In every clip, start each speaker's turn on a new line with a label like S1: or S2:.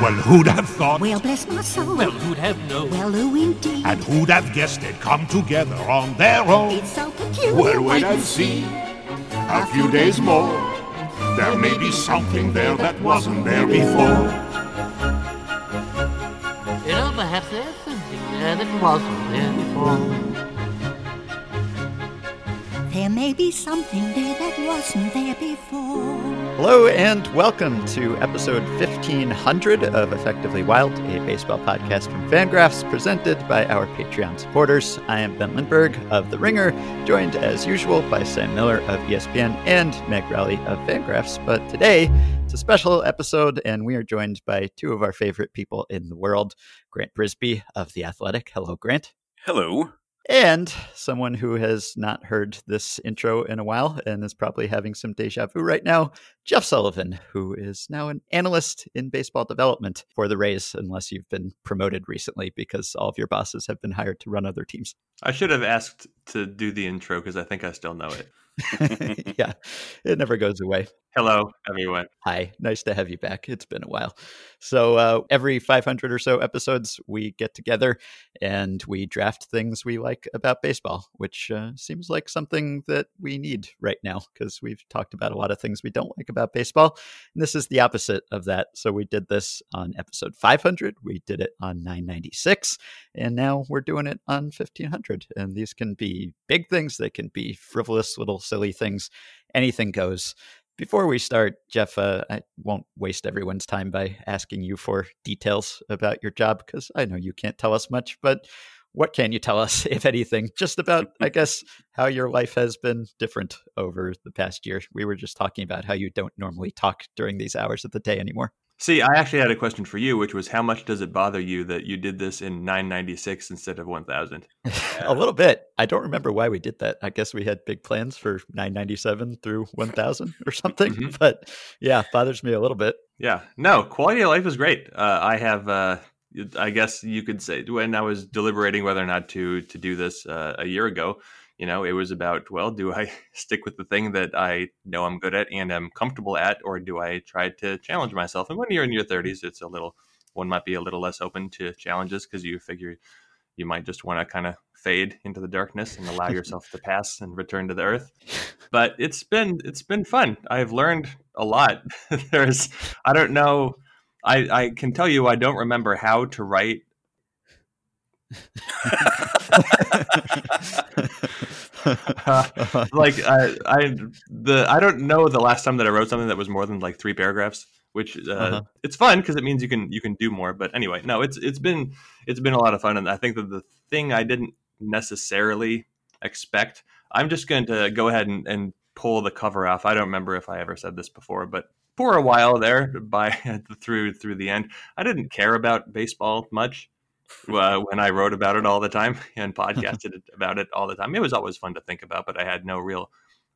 S1: Well, who'd have thought?
S2: Well, bless my soul.
S3: Well, who'd have known?
S2: Well, who indeed?
S1: And who'd have guessed they'd come together on their own?
S2: It's so peculiar.
S1: Well, wait and see. A few days more. There may be something there that wasn't there before.
S3: You know, perhaps there's something there that wasn't there before.
S2: There may be something there that wasn't there before.
S4: Hello and welcome to episode 1500 of Effectively Wild, a baseball podcast from Fangraphs presented by our Patreon supporters. I am Ben Lindbergh of The Ringer, joined as usual by Sam Miller of ESPN and Meg Rowley of Fangraphs. But today it's a special episode and we are joined by two of our favorite people in the world Grant Brisbee of The Athletic. Hello, Grant.
S5: Hello.
S4: And someone who has not heard this intro in a while and is probably having some deja vu right now, Jeff Sullivan, who is now an analyst in baseball development for the Rays, unless you've been promoted recently because all of your bosses have been hired to run other teams.
S6: I should have asked to do the intro because I think I still know it.
S4: yeah, it never goes away.
S6: Hello, everyone.
S4: Hi, nice to have you back. It's been a while. So, uh, every 500 or so episodes, we get together and we draft things we like about baseball, which uh, seems like something that we need right now because we've talked about a lot of things we don't like about baseball. And this is the opposite of that. So, we did this on episode 500, we did it on 996, and now we're doing it on 1500. And these can be big things, they can be frivolous little silly things. Anything goes. Before we start, Jeff, uh, I won't waste everyone's time by asking you for details about your job because I know you can't tell us much, but what can you tell us, if anything, just about, I guess, how your life has been different over the past year? We were just talking about how you don't normally talk during these hours of the day anymore.
S6: See, I actually had a question for you, which was how much does it bother you that you did this in 996 instead of 1000?
S4: a little bit. I don't remember why we did that. I guess we had big plans for 997 through 1000 or something.
S6: Mm-hmm.
S4: But yeah, bothers me a little bit.
S6: Yeah, no, quality of life is great. Uh, I have, uh, I guess you could say, when I was deliberating whether or not to to do this uh, a year ago, you know, it was about, well, do I stick with the thing that I know I'm good at and i'm comfortable at, or do I try to challenge myself? And when you're in your mm-hmm. 30s, it's a little, one might be a little less open to challenges because you figure you might just want to kind of fade into the darkness and allow yourself to pass and return to the earth. But it's been, it's been fun. I've learned a lot. There's, I don't know. I, I can tell you, I don't remember how to write uh, like I, I the I don't know the last time that I wrote something that was more than like three paragraphs, which uh, uh-huh. it's fun because it means you can you can do more. But anyway, no, it's it's been it's been a lot of fun, and I think that the thing I didn't necessarily expect, I'm just going to go ahead and, and pull the cover off. I don't remember if I ever said this before, but for a while there, by through through the end, I didn't care about baseball much uh, when I wrote about it all the time and podcasted about it all the time. It was always fun to think about, but I had no real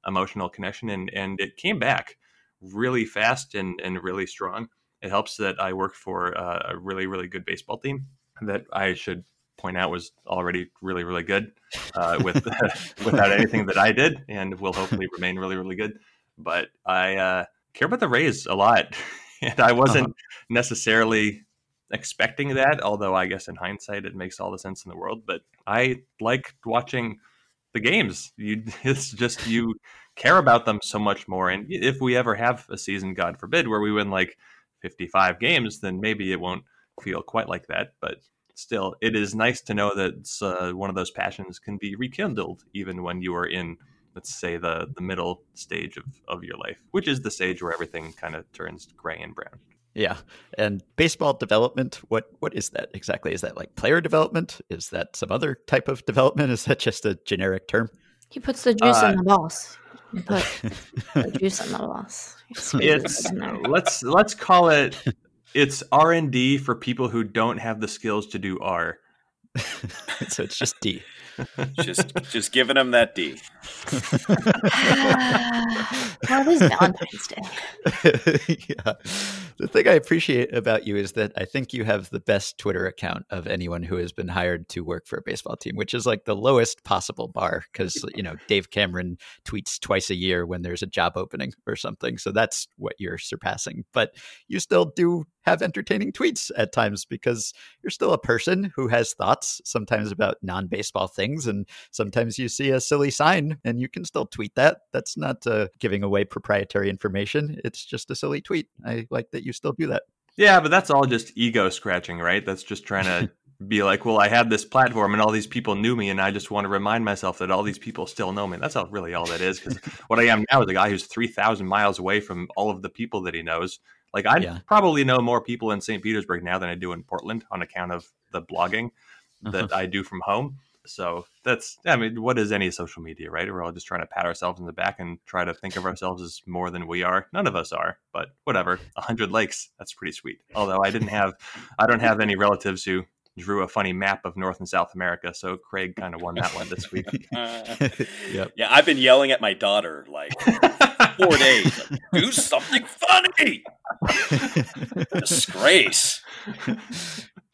S6: emotional connection, and and it came back really fast and and really strong. It helps that I work for uh, a really really good baseball team that I should point out was already really really good uh, with without anything that I did, and will hopefully remain really really good. But I uh, care about the Rays a lot, and I wasn't uh-huh. necessarily expecting that, although I guess in hindsight it makes all the sense in the world. But I like watching the games. You, it's just you care about them so much more. And if we ever have a season, God forbid, where we win like 55 games, then maybe it won't feel quite like that. But still, it is nice to know that uh, one of those passions can be rekindled even when you are in, let's say, the the middle stage of, of your life, which is the stage where everything kind of turns gray and brown.
S4: Yeah. And baseball development, what what is that exactly? Is that like player development? Is that some other type of development? Is that just a generic term?
S7: He puts the juice uh, in the balls. He put the juice in the balls.
S6: It's let's let's call it it's R and D for people who don't have the skills to do R.
S4: so it's just D.
S5: just just giving them that D.
S7: well, it is Valentine's Day.
S4: yeah, The thing I appreciate about you is that I think you have the best Twitter account of anyone who has been hired to work for a baseball team, which is like the lowest possible bar because, you know, Dave Cameron tweets twice a year when there's a job opening or something. So that's what you're surpassing. But you still do have entertaining tweets at times because you're still a person who has thoughts sometimes about non-baseball things and sometimes you see a silly sign and you can still tweet that that's not uh, giving away proprietary information it's just a silly tweet i like that you still do that
S6: Yeah, but that's all just ego scratching, right? That's just trying to be like, well, I had this platform and all these people knew me, and I just want to remind myself that all these people still know me. That's all really all that is. Because what I am now is a guy who's three thousand miles away from all of the people that he knows. Like I
S4: Yeah.
S6: probably know more people in St. Petersburg now than I do in Portland on account of the blogging
S4: Uh-huh.
S6: that I do from home. So that's, I mean, what is any social media, right? We're all just trying to pat ourselves in the back and try to think of ourselves as more than we are. None of us are, but whatever. A hundred likes, that's pretty sweet. Although I didn't have, I don't have any relatives who drew a funny map of North and South America, so Craig kind of won that one this week.
S4: yep
S5: Yeah, I've been yelling at my daughter like four days. Like, Do something funny. Disgrace.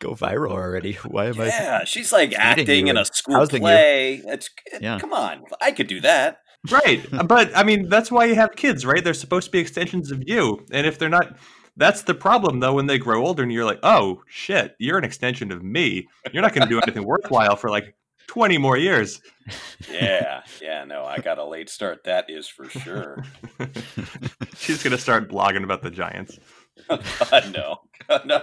S4: Go viral already why am i
S5: Yeah, she's like acting in a school play. It's
S4: Yeah.
S5: come on, I could do that.
S6: right but i mean that's why you have kids right they're supposed to be extensions of you and if they're not that's the problem though when they grow older and you're like oh shit you're an extension of me you're not going to do anything worthwhile for like 20 more years
S5: Yeah, yeah, no, I got a late start. That is for sure.
S6: she's going to start blogging about the giants
S5: God, no, no.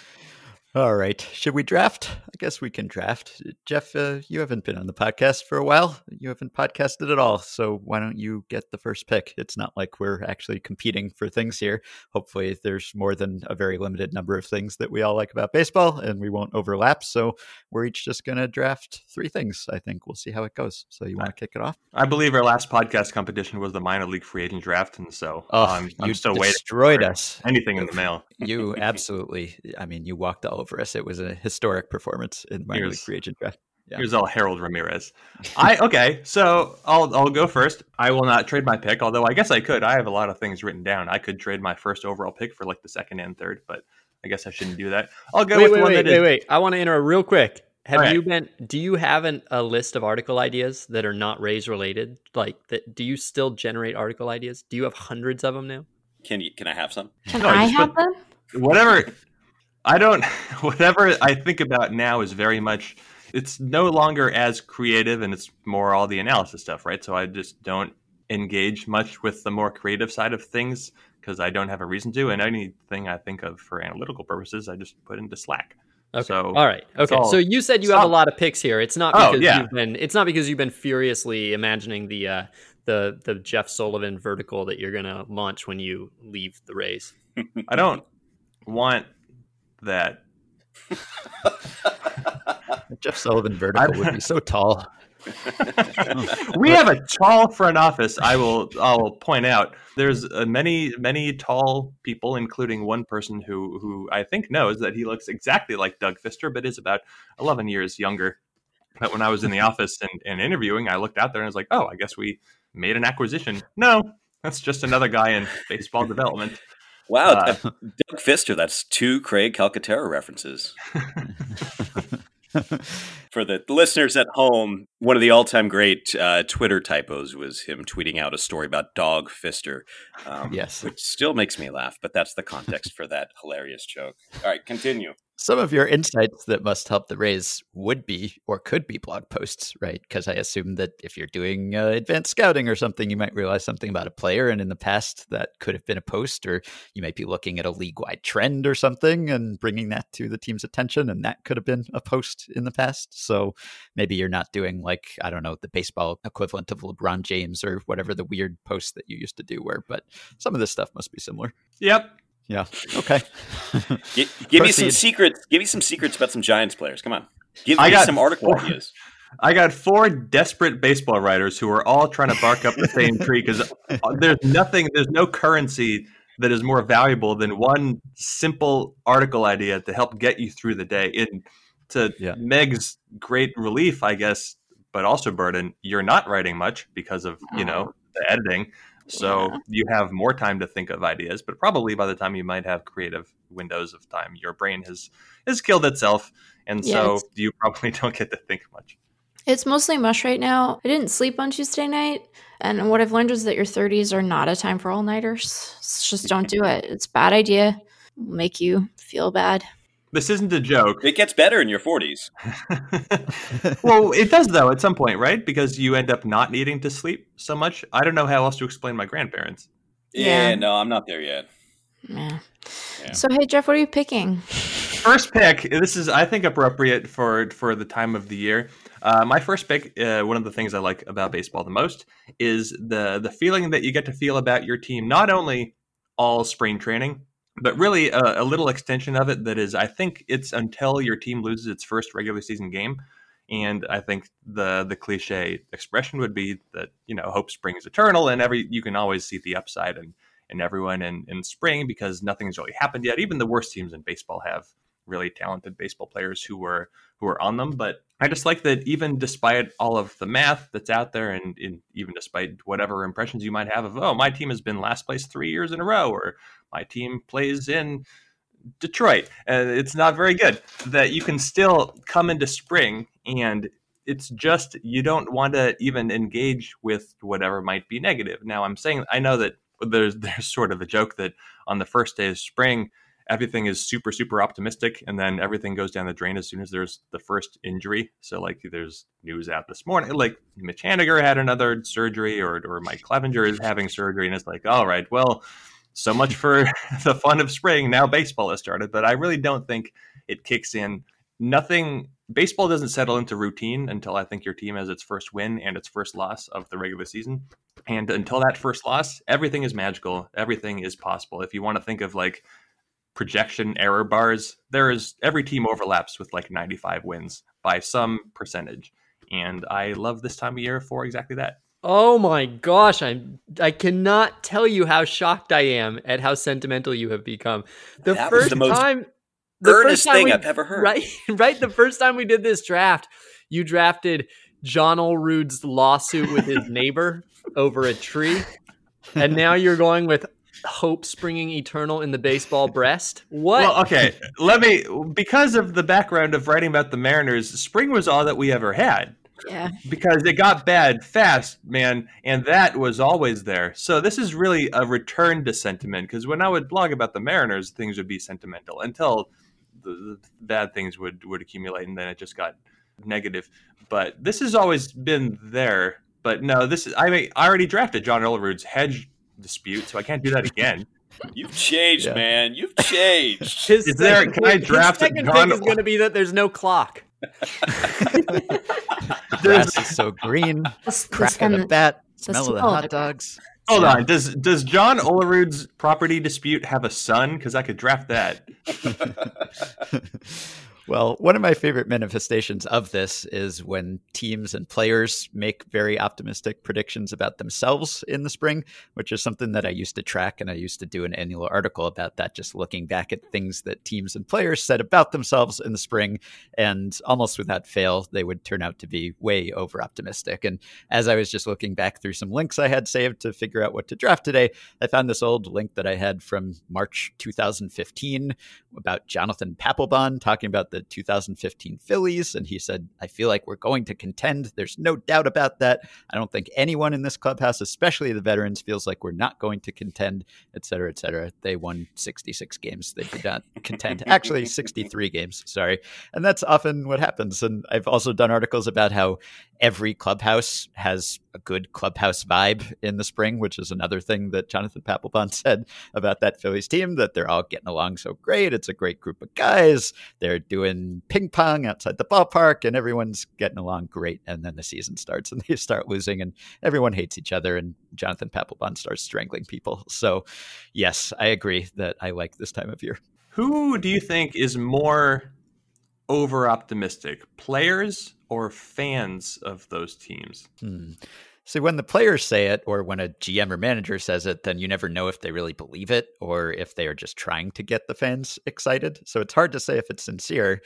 S4: All right. Should we draft? I guess we can draft. Jeff, uh, you haven't been on the podcast for a while. You haven't podcasted at all. So why don't you get the first pick? It's not like we're actually competing for things here. Hopefully, there's more than a very limited number of things that we all like about baseball and we won't overlap. So we're each just going to draft three things. I think we'll see how it goes. So you want to kick it off?
S6: i believe our last podcast competition was the minor league free agent draft and so
S4: Oh,
S6: I'm, I'm
S4: you
S6: still waiting
S4: destroyed us.
S6: anything in the mail
S4: You absolutely, I mean, you walked all over us. It was a historic performance in minor league
S6: Here's-
S4: free agent draft. Yeah.
S6: Here's all Harold Ramirez. I okay, so I'll I'll go first. I will not trade my pick, although I guess I could. I have a lot of things written down. I could trade my first overall pick for like the second and third, but I guess I shouldn't do that. I'll go
S8: wait,
S6: with
S8: wait,
S6: one
S8: wait,
S6: that
S8: wait,
S6: is-
S8: wait. I want to interrupt real quick. Have
S6: All right.
S8: you been? Do you have an, a list of article ideas that are not Rays related? Like that? Do you still generate article ideas? Do you have hundreds of them now?
S5: Can you? Can I have some?
S7: Can
S6: No,
S7: I have
S6: put-
S7: them?
S6: whatever I don't whatever I think about now is very much it's no longer as creative and it's more all the analysis stuff, right? So I just don't engage much with the more creative side of things because I don't have a reason to. And anything I think of for analytical purposes, I just put into Slack.
S8: Okay.
S6: So
S8: all right. Okay.
S6: all-
S8: so you said you have a lot of picks here. It's not
S6: Oh,
S8: because
S6: yeah.
S8: you've been. It's not because you've been furiously imagining the uh, the the Jeff Sullivan vertical that you're gonna launch when you leave the Rays.
S6: I don't want that.
S4: Jeff Sullivan vertical would be so tall.
S6: we have a tall front office. I will. I will point out. There's uh, many, many tall people, including one person who, who I think knows that he looks exactly like Doug Fister, but is about 11 years younger. But when I was in the office and, and interviewing, I looked out there and I was like, "Oh, I guess we made an acquisition." No, that's just another guy in baseball development.
S5: Wow,
S6: Uh,
S5: Doug Fister. That's two Craig Calcaterra references. For the listeners at home, one of the all-time great uh, Twitter typos was him tweeting out a story about Dog Fister. Um,
S4: Yes.
S5: which still makes me laugh, but that's the context for that hilarious joke. All right, continue.
S4: Some of your insights that must help the Rays would be or could be blog posts, right? Because I assume that if you're doing uh, advanced scouting or something, you might realize something about a player, and in the past that could have been a post, or you might be looking at a league-wide trend or something and bringing that to the team's attention, and that could have been a post in the past. So maybe you're not doing like I don't know the baseball equivalent of LeBron James or whatever the weird posts that you used to do were, but some of this stuff must be similar.
S6: Yep.
S4: Yeah. Okay.
S5: Gi- give me some secrets. Give me some secrets about some Giants players. Come on, give
S6: I
S5: me
S6: got
S5: some article
S6: four.
S5: ideas.
S6: I got four desperate baseball writers who are all trying to bark up the same tree because uh, there's nothing, there's no currency that is more valuable than one simple article idea to help get you through the day. And to
S4: Yeah.
S6: Meg's great relief, I guess, but also burden, you're not writing much because of you oh. know the editing. So
S7: Yeah.
S6: you have more time to think of ideas, but probably by the time you might have creative windows of time, your brain has has killed itself, and
S7: Yeah,
S6: so
S7: it's-
S6: you probably don't get to think much.
S7: It's mostly mush right now. I didn't sleep on Tuesday night, and what I've learned is that your 30s are not a time for all nighters. Just don't do it. It's a bad idea. Will make you feel bad.
S6: This isn't a joke.
S5: It gets better in your 40s.
S6: well, it does though at some point, right? Because you end up not needing to sleep so much. I don't know how else to explain my grandparents.
S5: Yeah,
S7: Yeah.
S5: no, I'm not there yet.
S7: Yeah.
S5: Yeah.
S7: So hey Jeff, what are you picking?
S6: First pick. This is, I think, appropriate for for the time of the year. Uh, my first pick. Uh, one of the things I like about baseball the most is the the feeling that you get to feel about your team. Not only all spring training, but really a, a little extension of it. That is, I think it's until your team loses its first regular season game. And I think the the cliche expression would be that you know hope springs eternal, and every you can always see the upside and and everyone in, in spring because nothing's really happened yet. Even the worst teams in baseball have really talented baseball players who were who are on them. But I just like that even despite all of the math that's out there, and, and even despite whatever impressions you might have of oh my team has been last place three years in a row, or my team plays in Detroit and it's not very good, that you can still come into spring and it's just you don't want to even engage with whatever might be negative. Now I'm saying I know that there's there's sort of a joke that on the first day of spring everything is super super optimistic and then everything goes down the drain as soon as there's the first injury. So like there's news out this morning like Mitch Haniger had another surgery or or Mike Clevinger is having surgery and it's like all right, well so much for the fun of spring. Now baseball has started, but I really don't think it kicks in. Nothing baseball doesn't settle into routine until I think your team has its first win and its first loss of the regular season. And until that first loss, everything is magical. Everything is possible. If you want to think of like projection error bars, there is every team overlaps with like 95 wins by some percentage. And I love this time of year for exactly that.
S8: Oh my gosh, I'm I cannot tell you how shocked I am at how sentimental you have become. The
S5: That was
S8: first
S5: the most
S8: time the
S5: Earnest
S8: first time
S5: thing
S8: we-
S5: I've ever heard.
S8: Right, right. The first time we did this draft, you drafted John Olerud's lawsuit with his neighbor over a tree, and now you're going with hope springing eternal in the baseball breast. What?
S6: Well, okay. Let me because of the background of writing about the Mariners, spring was all that we ever had.
S7: Yeah.
S6: Because it got bad fast, man, and that was always there. So this is really a return to sentiment. Because when I would blog about the Mariners, things would be sentimental until the, the bad things would would accumulate, and then it just got negative. But this has always been there. But no, this is I mean I already drafted John Olerud's hedge dispute, so I can't do that again.
S5: You've changed,
S4: Yeah.
S5: man. You've changed.
S8: his
S6: is there- can I
S8: pick- his
S6: draft
S8: second
S6: John-
S8: pick is going to be that there's no clock.
S4: Grass is so green.
S7: This,
S4: Crack
S7: this
S4: of the bat. Smell of the hot dogs.
S6: Hold on. Does does John Olerud's property dispute have a son? Because I could draft that.
S4: Well, one of my favorite manifestations of this is when teams and players make very optimistic predictions about themselves in the spring, which is something that I used to track and I used to do an annual article about that, just looking back at things that teams and players said about themselves in the spring. And almost without fail, they would turn out to be way over optimistic. And as I was just looking back through some links I had saved to figure out what to draft today, I found this old link that I had from March 2015 about Jonathan Papelbon talking about the 2015 Phillies. And he said, I feel like we're going to contend. There's no doubt about that. I don't think anyone in this clubhouse, especially the veterans, feels like we're not going to contend, et cetera, et cetera. They won 66 games. They did not contend. Actually, 63 games. Sorry. And that's often what happens. And I've also done articles about how every clubhouse has a good clubhouse vibe in the spring, which is another thing that Jonathan Papelbon said about that Phillies team that they're all getting along so great. It's a great group of guys. They're doing ping pong outside the ballpark and everyone's getting along great. And then the season starts and they start losing and everyone hates each other and Jonathan Papelbon starts strangling people. So, yes, I agree that I like this time of year.
S6: Who do you think is more over optimistic, players or fans of those teams?
S4: Hmm. See, when the players say it, or when a GM or manager says it, then you never know if they really believe it or if they are just trying to get the fans excited. So it's hard to say if it's sincere.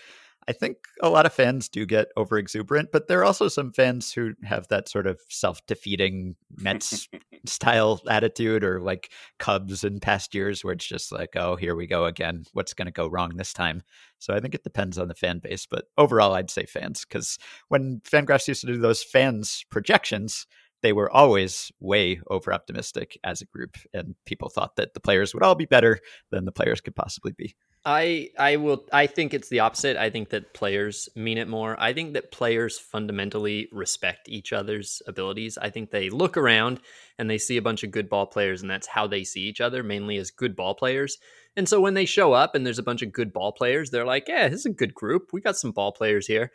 S4: I think a lot of fans do get over exuberant, but there are also some fans who have that sort of self defeating Mets style attitude or like Cubs in past years where it's just like, oh, here we go again. What's going to go wrong this time? So I think it depends on the fan base, but overall, I'd say fans because when Fangraphs used to do those fans projections, they were always way over optimistic as a group, and people thought that the players would all be better than the players could possibly be.
S8: I I will I think it's the opposite. I think that players mean it more. I think that players fundamentally respect each other's abilities. I think they look around and they see a bunch of good ball players and that's how they see each other mainly as good ball players. And so when they show up and there's a bunch of good ball players, they're like, "Yeah, this is a good group. We got some ball players here."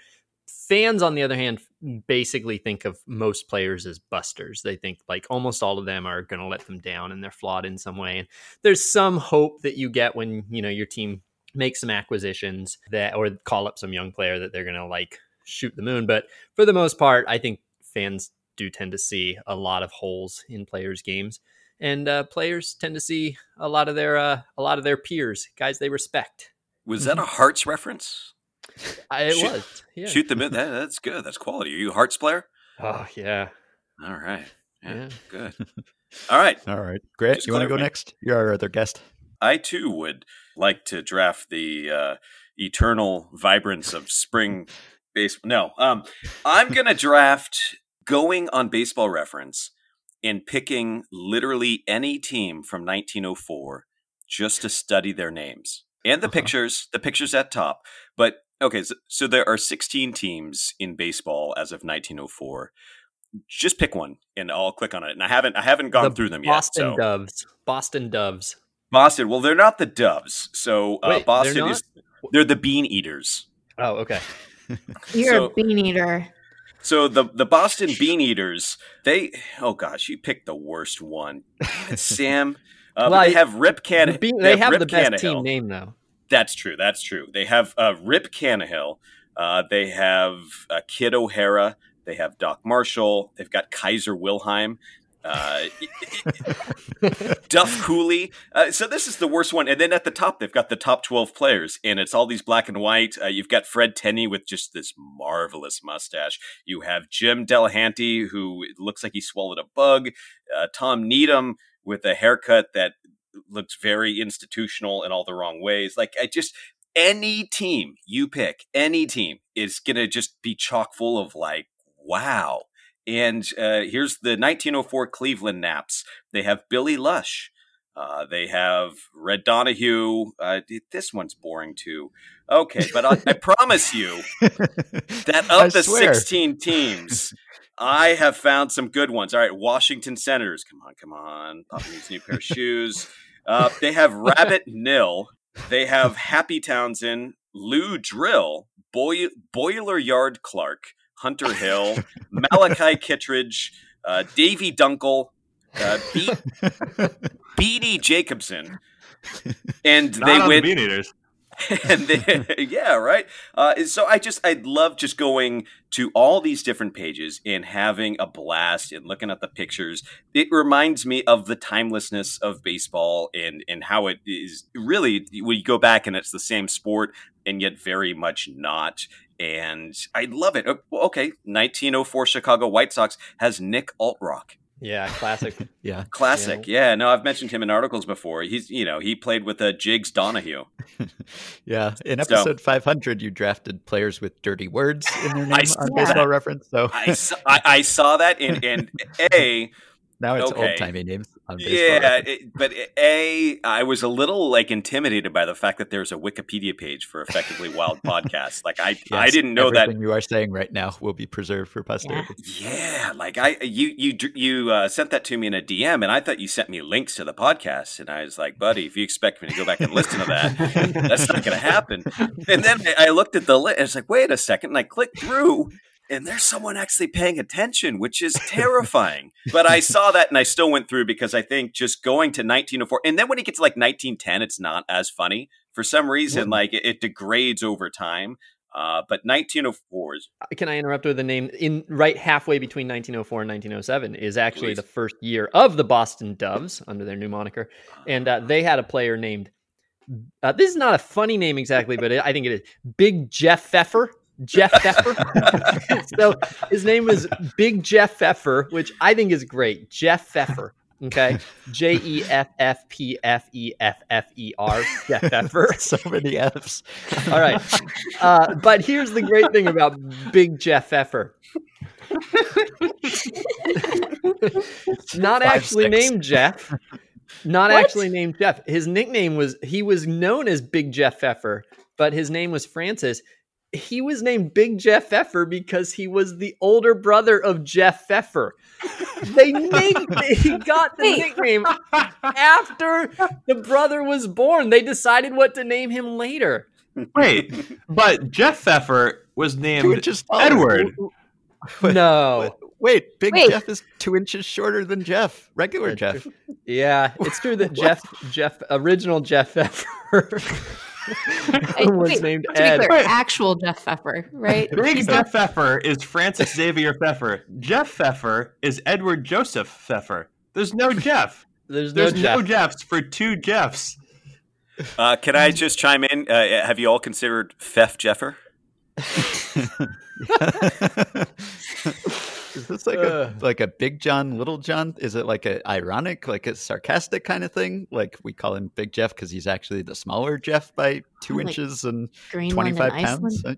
S8: Fans on the other hand basically think of most players as busters. They think like almost all of them are going to let them down and they're flawed in some way. And there's some hope that you get when, you know, your team makes some acquisitions that or call up some young player that they're going to like shoot the moon, but for the most part, I think fans do tend to see a lot of holes in players' games. And uh, players tend to see a lot of their uh, a lot of their peers, guys they respect.
S5: Was that a Hearts reference?
S8: I, it
S5: Shoot-
S8: was. Yeah.
S5: Shoot them in. That, that's good. That's quality. Are you a Hearts player?
S8: Oh yeah.
S5: All right. Yeah,
S8: Yeah.
S5: good. All right.
S4: All right, Grant,
S5: Just
S4: you want to go
S5: clarifying.
S4: next? You're our other guest.
S5: I too would like to draft the uh, eternal vibrance of spring baseball. No, um, I'm going to draft going on baseball reference and picking literally any team from 1904 just to study their names and the
S4: Uh-huh.
S5: pictures, the pictures at top. But okay, so, so there are 16 teams in baseball as of 1904. Just pick one, and I'll click on it. And I haven't, I haven't gone
S8: The
S5: through them
S8: Boston
S5: yet. So
S8: Doves. Boston Doves.
S5: Boston. Well, they're not the Doves. So uh,
S8: Wait, they're
S5: Boston is they're the Bean Eaters.
S8: Oh, okay.
S7: You're
S5: So-
S7: a bean eater.
S5: So the the Boston Bean Eaters. They oh gosh, you picked the worst one, Sam. Uh,
S8: Well,
S5: they have Rip Can.
S8: The Bean- they have
S5: Rip
S8: the best
S5: Cannahill.
S8: team name though.
S5: That's true. That's true. They have uh, Rip Cannahill. Uh, they have uh, Kid O'Hara. They have Doc Marshall. They've got Kaiser Wilhelm. Uh, Duff Cooley. Uh, so this is the worst one. And then at the top, they've got the top 12 players, and it's all these black and white. Uh, you've got Fred Tenney with just this marvelous mustache. You have Jim Delahanty, who looks like he swallowed a bug. Uh, Tom Needham with a haircut that looks very institutional in all the wrong ways. Like, I just. Any team you pick, any team is to just be chock full of like, wow. And uh, here's the 1904 Cleveland Naps. They have Billy Lush. Uh, they have Red Donahue. Uh, this one's boring too. Okay, but I, I promise you that
S4: I
S5: of the
S4: swear.
S5: 16 teams, I have found some good ones. All right, Washington Senators. Come on, come on. Papa needs a new pair of shoes. Uh, they have Rabbit Nill. They have Happy Townsend, Lou Drill, Boy- Boileryard Clarke, Hunter Hill, Malachi Kittredge, uh, Davey Dunkle, uh, Be- Beany Jacobson, and
S6: Not
S5: they
S6: on the
S5: went
S6: Bean Eaters.
S5: and they, yeah, right. Uh, so I just I love just going to all these different pages and having a blast and looking at the pictures. It reminds me of the timelessness of baseball and and how it is really when you go back and it's the same sport and yet very much not. And I love it. Uh, Okay, 1904 Chicago White Sox has Nick Altrock.
S8: Yeah, classic.
S4: yeah.
S5: Classic. Yeah, no, I've mentioned him in articles before. He's, you know, he played with uh, Jiggs Donahue.
S4: Yeah. In
S5: So-
S4: episode 500, you drafted players with dirty words in their name on
S5: saw
S4: baseball
S7: that.
S4: reference. So
S5: I saw, I, I saw that and and a
S4: now it's
S5: okay.
S4: old timey names
S5: yeah, it, but a I was a little like intimidated by the fact that there's a Wikipedia page for effectively Wild Podcast. Like I I didn't know that.
S4: everything you are saying right now will be preserved for posterity.
S5: Yeah, like I you you you uh, sent that to me in a DM, and I thought you sent me links to the podcast, and I was like, buddy, if you expect me to go back and listen to that, that's not going to happen. And then I looked at the list, and it's like, wait a second, and I clicked through, and there's someone actually paying attention, which is terrifying. but I saw that, and I still went through because I think just going to 1904, and then when you gets to like 1910, it's not as funny for some reason. Like it, it degrades over time. Uh, but 1904 is
S8: Can I interrupt with a name? In right halfway between 1904 and 1907 is actually
S5: Please.
S8: the first year of the Boston Doves under their new moniker, and uh, they had a player named Uh, this is not a funny name exactly, but I think it is Big Jeff Pfeffer. Jeff Pfeffer. so his name was Big Jeff Pfeffer, which I think is great. Jeff Pfeffer. Okay. J E F F P F E F F E R. Jeff Pfeffer.
S4: so many F's.
S8: All right. Uh, but here's the great thing about Big Jeff Pfeffer. Not
S4: Five,
S8: actually
S4: six.
S8: named Jeff. Not
S7: What?
S8: actually named Jeff. His nickname was he was known as Big Jeff Pfeffer, but his name was Francis. He was named Big Jeff Pfeffer because he was the older brother of Jeff Pfeffer. They named he got the
S7: Wait.
S8: nickname after the brother was born. They decided what to name him later.
S6: Wait, but Jeff Pfeffer was named
S4: inches taller.
S6: Edward.
S4: Wait,
S8: No.
S4: Wait, Big
S7: Wait.
S4: Jeff is two inches shorter than Jeff. Regular Jeff.
S8: Yeah, it's true that Jeff, Jeff, original Jeff Pfeffer
S7: Wait,
S8: was
S7: wait,
S8: named
S7: To be
S8: Ed.
S7: clear, actual Jeff Pfeffer, right?
S6: Big Jeff Pfeffer is Francis Xavier Pfeffer. Jeff Pfeffer is Edward Joseph Pfeffer. There's no Jeff.
S8: There's no
S6: There's
S8: Jeff.
S6: no Jeffs for two Jeffs.
S5: Uh, can I just chime in? Uh, have you all considered Pfeff Jeffer?
S4: Is this like a
S8: uh.
S4: like a Big John, Little John? Is it like a ironic, like a sarcastic kind of thing? Like we call him Big Jeff because he's actually the smaller Jeff by two
S7: Like
S4: inches and
S7: Greenland
S4: twenty
S7: and
S4: pounds. I,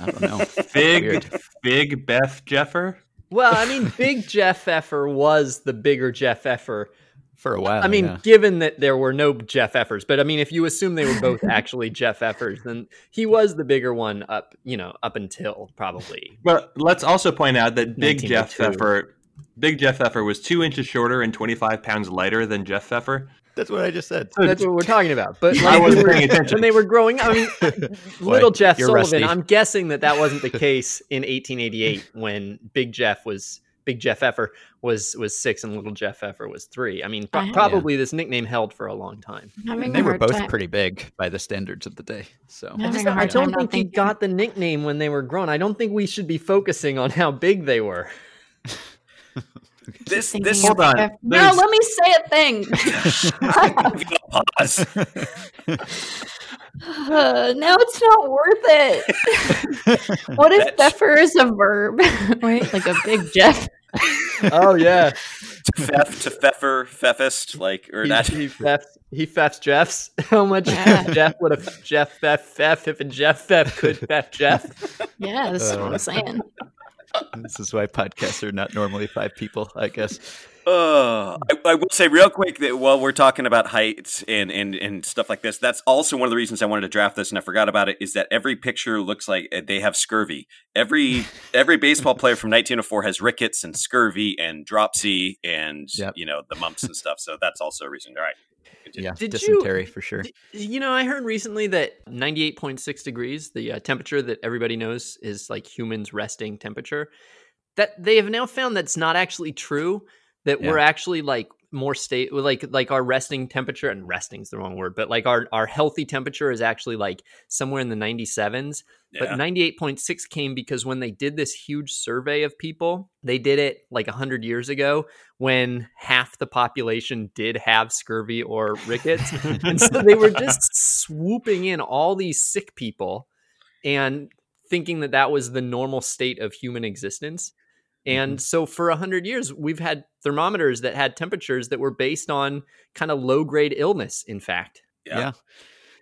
S4: I don't know.
S6: Big,
S4: Weird.
S6: big Beth Jeffer.
S8: Well, I mean, Big Jeff Effer was the bigger Jeff Pfeffer.
S4: For a while.
S8: I mean,
S4: yeah.
S8: given that there were no Jeff Effers, but I mean, if you assume they were both actually Jeff Effers, then he was the bigger one up, you know, up until probably.
S6: But let's also point out that Big Jeff Effer, Big Jeff Effer was two inches shorter and 25 pounds lighter than Jeff Effer.
S4: that's what I just said.
S8: That's what we're talking about. But
S6: I
S8: like,
S6: wasn't
S8: they were-
S6: paying attention.
S8: when they were growing. I mean, little Jeff Sullivan.
S4: rusty.
S8: I'm guessing that that wasn't the case in 1888 when Big Jeff was Big Jeff Effer was was six and Little Jeff Effer was three. I mean, pro-
S7: I-
S8: probably this nickname held for a long time.
S7: I'm
S4: And they were both
S7: time.
S4: pretty big by the standards of the day. So
S7: I'm
S8: I,
S7: having
S8: just,
S7: a
S8: I
S7: hard
S8: don't think he got the nickname when they were grown. I don't think we should be focusing on how big they were.
S5: This this
S6: Hold on.
S7: Jeff- No,
S6: There's-
S7: let me say a thing.
S5: pause.
S7: Uh, no, it's not worth it. what if
S5: That's-
S7: Pfeffer is a verb? Wait, like a big Jeff.
S8: Oh yeah,
S5: to Pfeff to Pfeffer Pfeffist like or
S8: he,
S5: not.
S8: he feffs he feffs Jeffs. How much
S7: Yeah.
S8: Jeff would have Jeff feff feff if a Jeff feff could feff Jeff?
S7: Yeah, that's what I'm uh, saying.
S4: this is why podcasts are not normally five people, I guess.
S5: Uh, I, I will say real quick that while we're talking about heights and, and, and stuff like this, that's also one of the reasons I wanted to draft this and I forgot about it is that every picture looks like uh, they have scurvy. Every every baseball player from 1904 has rickets and scurvy and dropsy and
S4: Yep.
S5: you know the mumps and stuff. So that's also a reason. All right. Continue.
S4: Yeah,
S8: Did you-
S4: dysentery for sure.
S8: D- You know, I heard recently that 98.6 degrees, the uh, temperature that everybody knows is like humans' resting temperature, that they have now found that's not actually true. That we're actually like more state, like like our resting temperature, and resting's the wrong word, but like our our healthy temperature is actually like somewhere in the 97s.
S5: Yeah.
S8: But 98.6 came because when they did this huge survey of people, they did it like 100 years ago when half the population did have scurvy or rickets. and so they were just swooping in all these sick people and thinking that that was the normal state of human existence. And mm-hmm. so for 100 years, we've had thermometers that had temperatures that were based on kind of low grade illness, in fact.
S4: yeah.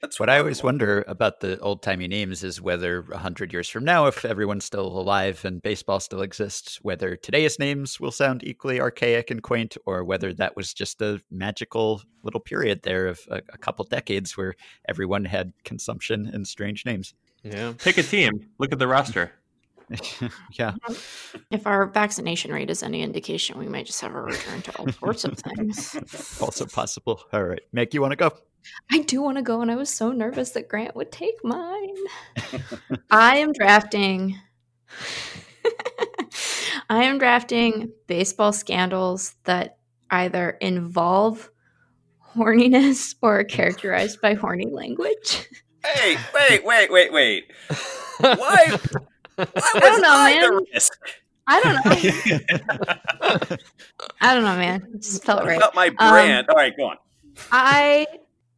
S5: That's
S4: What I always wonder about the old timey names is whether a hundred years from now, if everyone's still alive and baseball still exists, whether today's names will sound equally archaic and quaint, or whether that was just a magical little period there of a, a couple decades where everyone had consumption and strange names.
S8: Yeah.
S6: Pick a team. Look at the roster.
S4: yeah, um,
S7: If our vaccination rate is any indication, we might just have a return to all sorts of things.
S4: also possible. All right, Meg, you want to go?
S7: I do want to go, and I was so nervous that Grant would take mine. I am drafting. I am drafting baseball scandals that either involve horniness or are characterized by horny language.
S5: Hey, wait, wait, wait, wait. Why? Why was I,
S7: don't know, man. I don't know. I don't know, man. It just felt right.
S5: about my
S7: Um,
S5: brand? All right, go on.
S7: I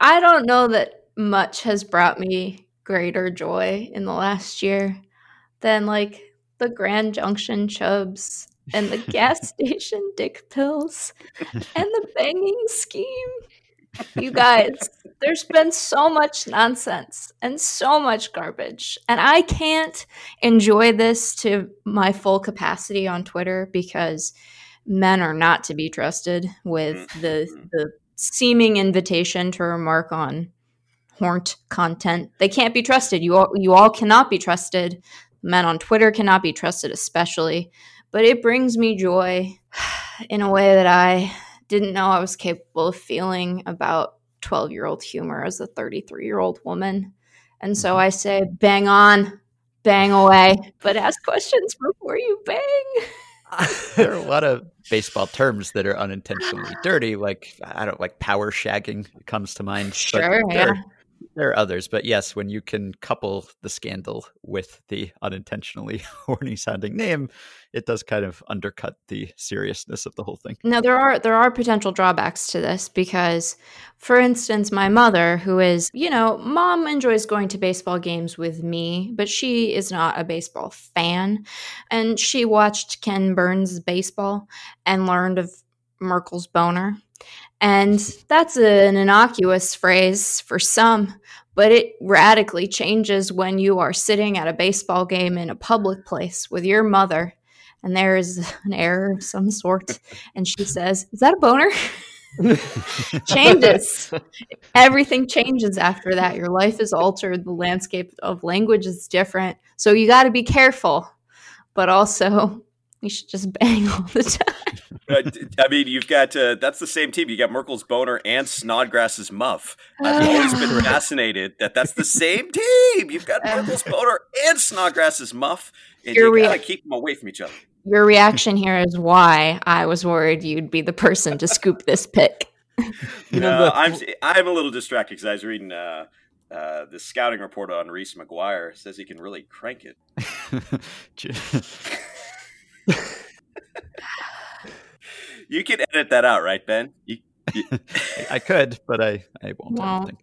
S7: I don't know that much has brought me greater joy in the last year than like the Grand Junction chubs and the gas station dick pills and the banging scheme. You guys, there's been so much nonsense and so much garbage. And I can't enjoy this to my full capacity on Twitter because men are not to be trusted with mm-hmm. the the seeming invitation to remark on horned content. They can't be trusted. You all, you all cannot be trusted. Men on Twitter cannot be trusted, especially. But it brings me joy in a way that I didn't know I was capable of feeling about 12 year old humor as a 33 year old woman. And so mm-hmm. I say, bang on, bang away, but ask questions before you bang.
S4: there are a lot of baseball terms that are unintentionally dirty, like I don't like power shagging comes to mind.
S7: Sure, yeah.
S4: There, are others, but yes, when you can couple the scandal with the unintentionally horny sounding name, it does kind of undercut the seriousness of the whole thing.
S7: Now there are there are potential drawbacks to this because for instance my mother who is you know mom enjoys going to baseball games with me but she is not a baseball fan and she watched Ken Burns baseball and learned of Merkle's boner and that's an innocuous phrase for some but it radically changes when you are sitting at a baseball game in a public place with your mother and there is an error of some sort and she says is that a boner? Changes. Everything changes after that. Your life is altered. The landscape of language is different. So you got to be careful but also you should just bang all the time
S5: I mean, you've got uh, that's the same team. You got Merkle's boner and Snodgrass's muff. I've always been fascinated that that's the same team. You've got Merkle's boner and Snodgrass's muff, and
S7: Your
S5: you gotta
S7: rea-
S5: keep them away from each other.
S7: your reaction here is why i was worried you'd be the person to scoop this pick
S8: You know,
S5: Uh,
S8: the-
S5: I'm I'm a little distracted because I was reading uh, uh, the scouting report on Reese McGuire. Says he can really crank it. You can edit that out, right, Ben? You, you,
S4: I could, but I, I won't. I
S7: Well,
S4: don't think.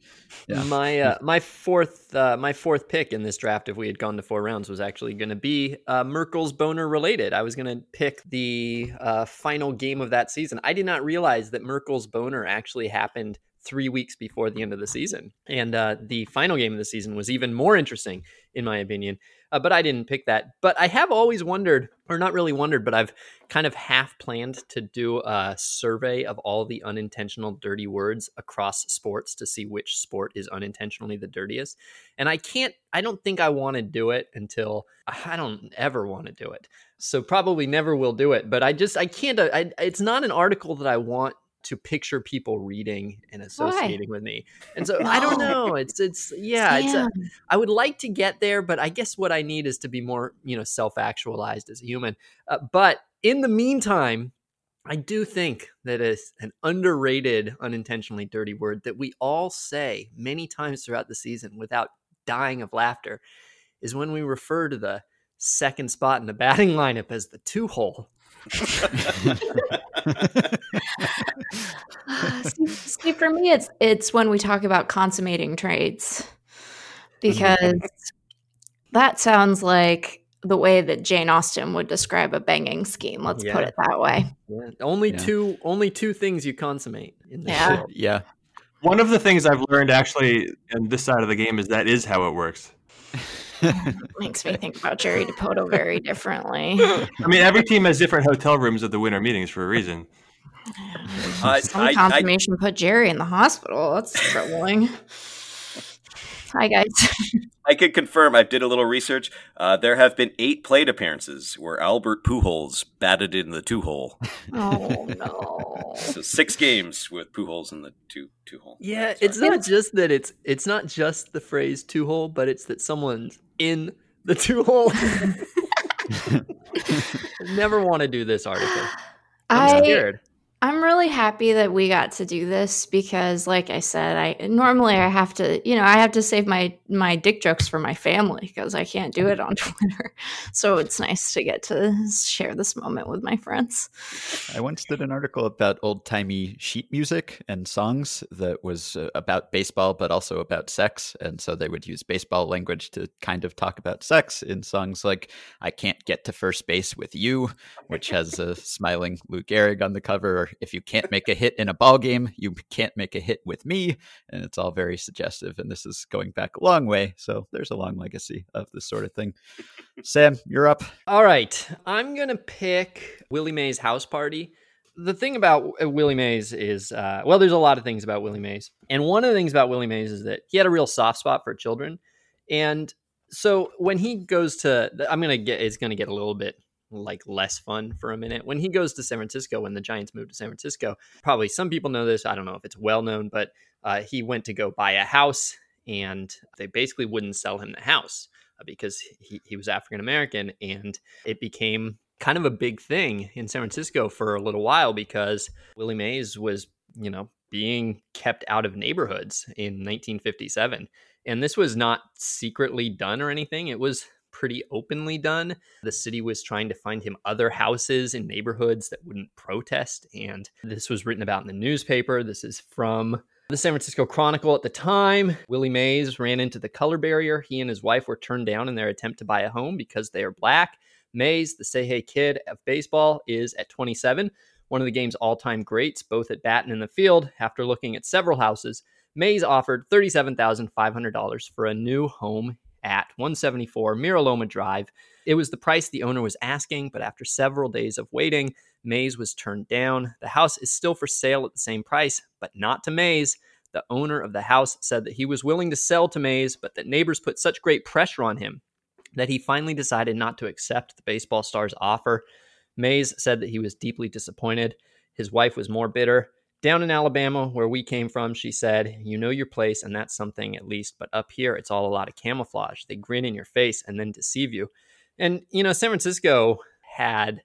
S4: Yeah.
S8: My uh, my fourth uh, my fourth pick in this draft, if we had gone to four rounds, was actually going to be uh, Merkle's boner related. I was going to pick the uh, final game of that season. I did not realize that Merkle's boner actually happened three weeks before the end of the season, and uh, the final game of the season was even more interesting, in my opinion. Uh, but I didn't pick that. But I have always wondered, or not really wondered, but I've kind of half planned to do a survey of all the unintentional dirty words across sports to see which sport is unintentionally the dirtiest. And I can't, I don't think I want to do it until I don't ever want to do it. So probably never will do it. But I just, I can't, I, it's not an article that I want to picture people reading and associating with me. And so I don't know. It's, it's, yeah, it's, a,
S7: Damn.
S8: I would like to get there, but I guess what I need is to be more, you know, self-actualized as a human. Uh, but in the meantime, I do think that is an underrated, unintentionally dirty word that we all say many times throughout the season without dying of laughter is when we refer to the second spot in the batting lineup as the two hole.
S7: see, see, for me, it's it's when we talk about consummating trades because mm-hmm. that sounds like the way that Jane Austen would describe a banging scheme. Let's put it that way.
S8: Only
S4: Yeah.
S8: two only two things you consummate in this
S7: Yeah.
S8: world.
S4: yeah.
S6: One of the things I've learned actually in this side of the game is that is how it works.
S7: Makes me think about Jerry Dipoto very differently.
S6: I mean, every team has different hotel rooms at the winter meetings for a reason.
S5: I,
S7: Some
S5: I, I,
S7: confirmation put Jerry in the hospital. That's troubling. Hi guys.
S5: I can confirm. I did a little research. Uh, there have been eight plate appearances where Albert Pujols batted in the two hole.
S7: Oh no.
S5: So six games with Pujols in the two two hole.
S8: Yeah,
S5: Sorry.
S8: it's not just that it's it's not just the phrase two hole, but it's that someone's in the two hole. Never want to do this article. I'm
S7: I
S8: scared.
S7: I'm really happy that we got to do this because like I said, I normally I have to, you know, I have to save my my dick jokes for my family because I can't do it on Twitter. So it's nice to get to share this moment with my friends.
S4: I once did an article about old timey sheet music and songs that was uh, about baseball, but also about sex. And so they would use baseball language to kind of talk about sex in songs like I Can't Get to First Base with You, which has a smiling Lou Gehrig on the cover. If you can't make a hit in a ball game, you can't make a hit with me. And it's all very suggestive. And this is going back a long way. So there's a long legacy of this sort of thing. Sam, you're up.
S8: All right. I'm going to pick Willie Mays House Party. The thing about uh, Willie Mays is, uh, well, there's a lot of things about Willie Mays. And one of the things about Willie Mays is that he had a real soft spot for children. And so when he goes to, I'm going to get, it's going to get a little bit like less fun for a minute. When he goes to San Francisco, when the Giants moved to San Francisco, probably some people know this. I don't know if it's well known, but uh, he went to go buy a house and they basically wouldn't sell him the house uh, because he, he was African American. And it became kind of a big thing in San Francisco for a little while because Willie Mays was, you know, being kept out of neighborhoods in 1957. And this was not secretly done or anything. It was pretty openly done. The city was trying to find him other houses in neighborhoods that wouldn't protest. And this was written about in the newspaper. This is from the San Francisco Chronicle at the time. Willie Mays ran into the color barrier. He and his wife were turned down in their attempt to buy a home because they are black. Mays, the say hey kid of baseball, is at 27, one of the game's all time greats, both at bat and in the field. After looking at several houses, Mays offered $37,500 for a new home at 174 Miraloma Drive. It was the price the owner was asking, but after several days of waiting, Mays was turned down. The house is still for sale at the same price, but not to Mays. The owner of the house said that he was willing to sell to Mays, but that neighbors put such great pressure on him that he finally decided not to accept the baseball star's offer. Mays said that he was deeply disappointed. His wife was more bitter. Down in Alabama, where we came from, she said, You know your place, and that's something at least. But up here, it's all a lot of camouflage. They grin in your face and then deceive you. And, you know, San Francisco had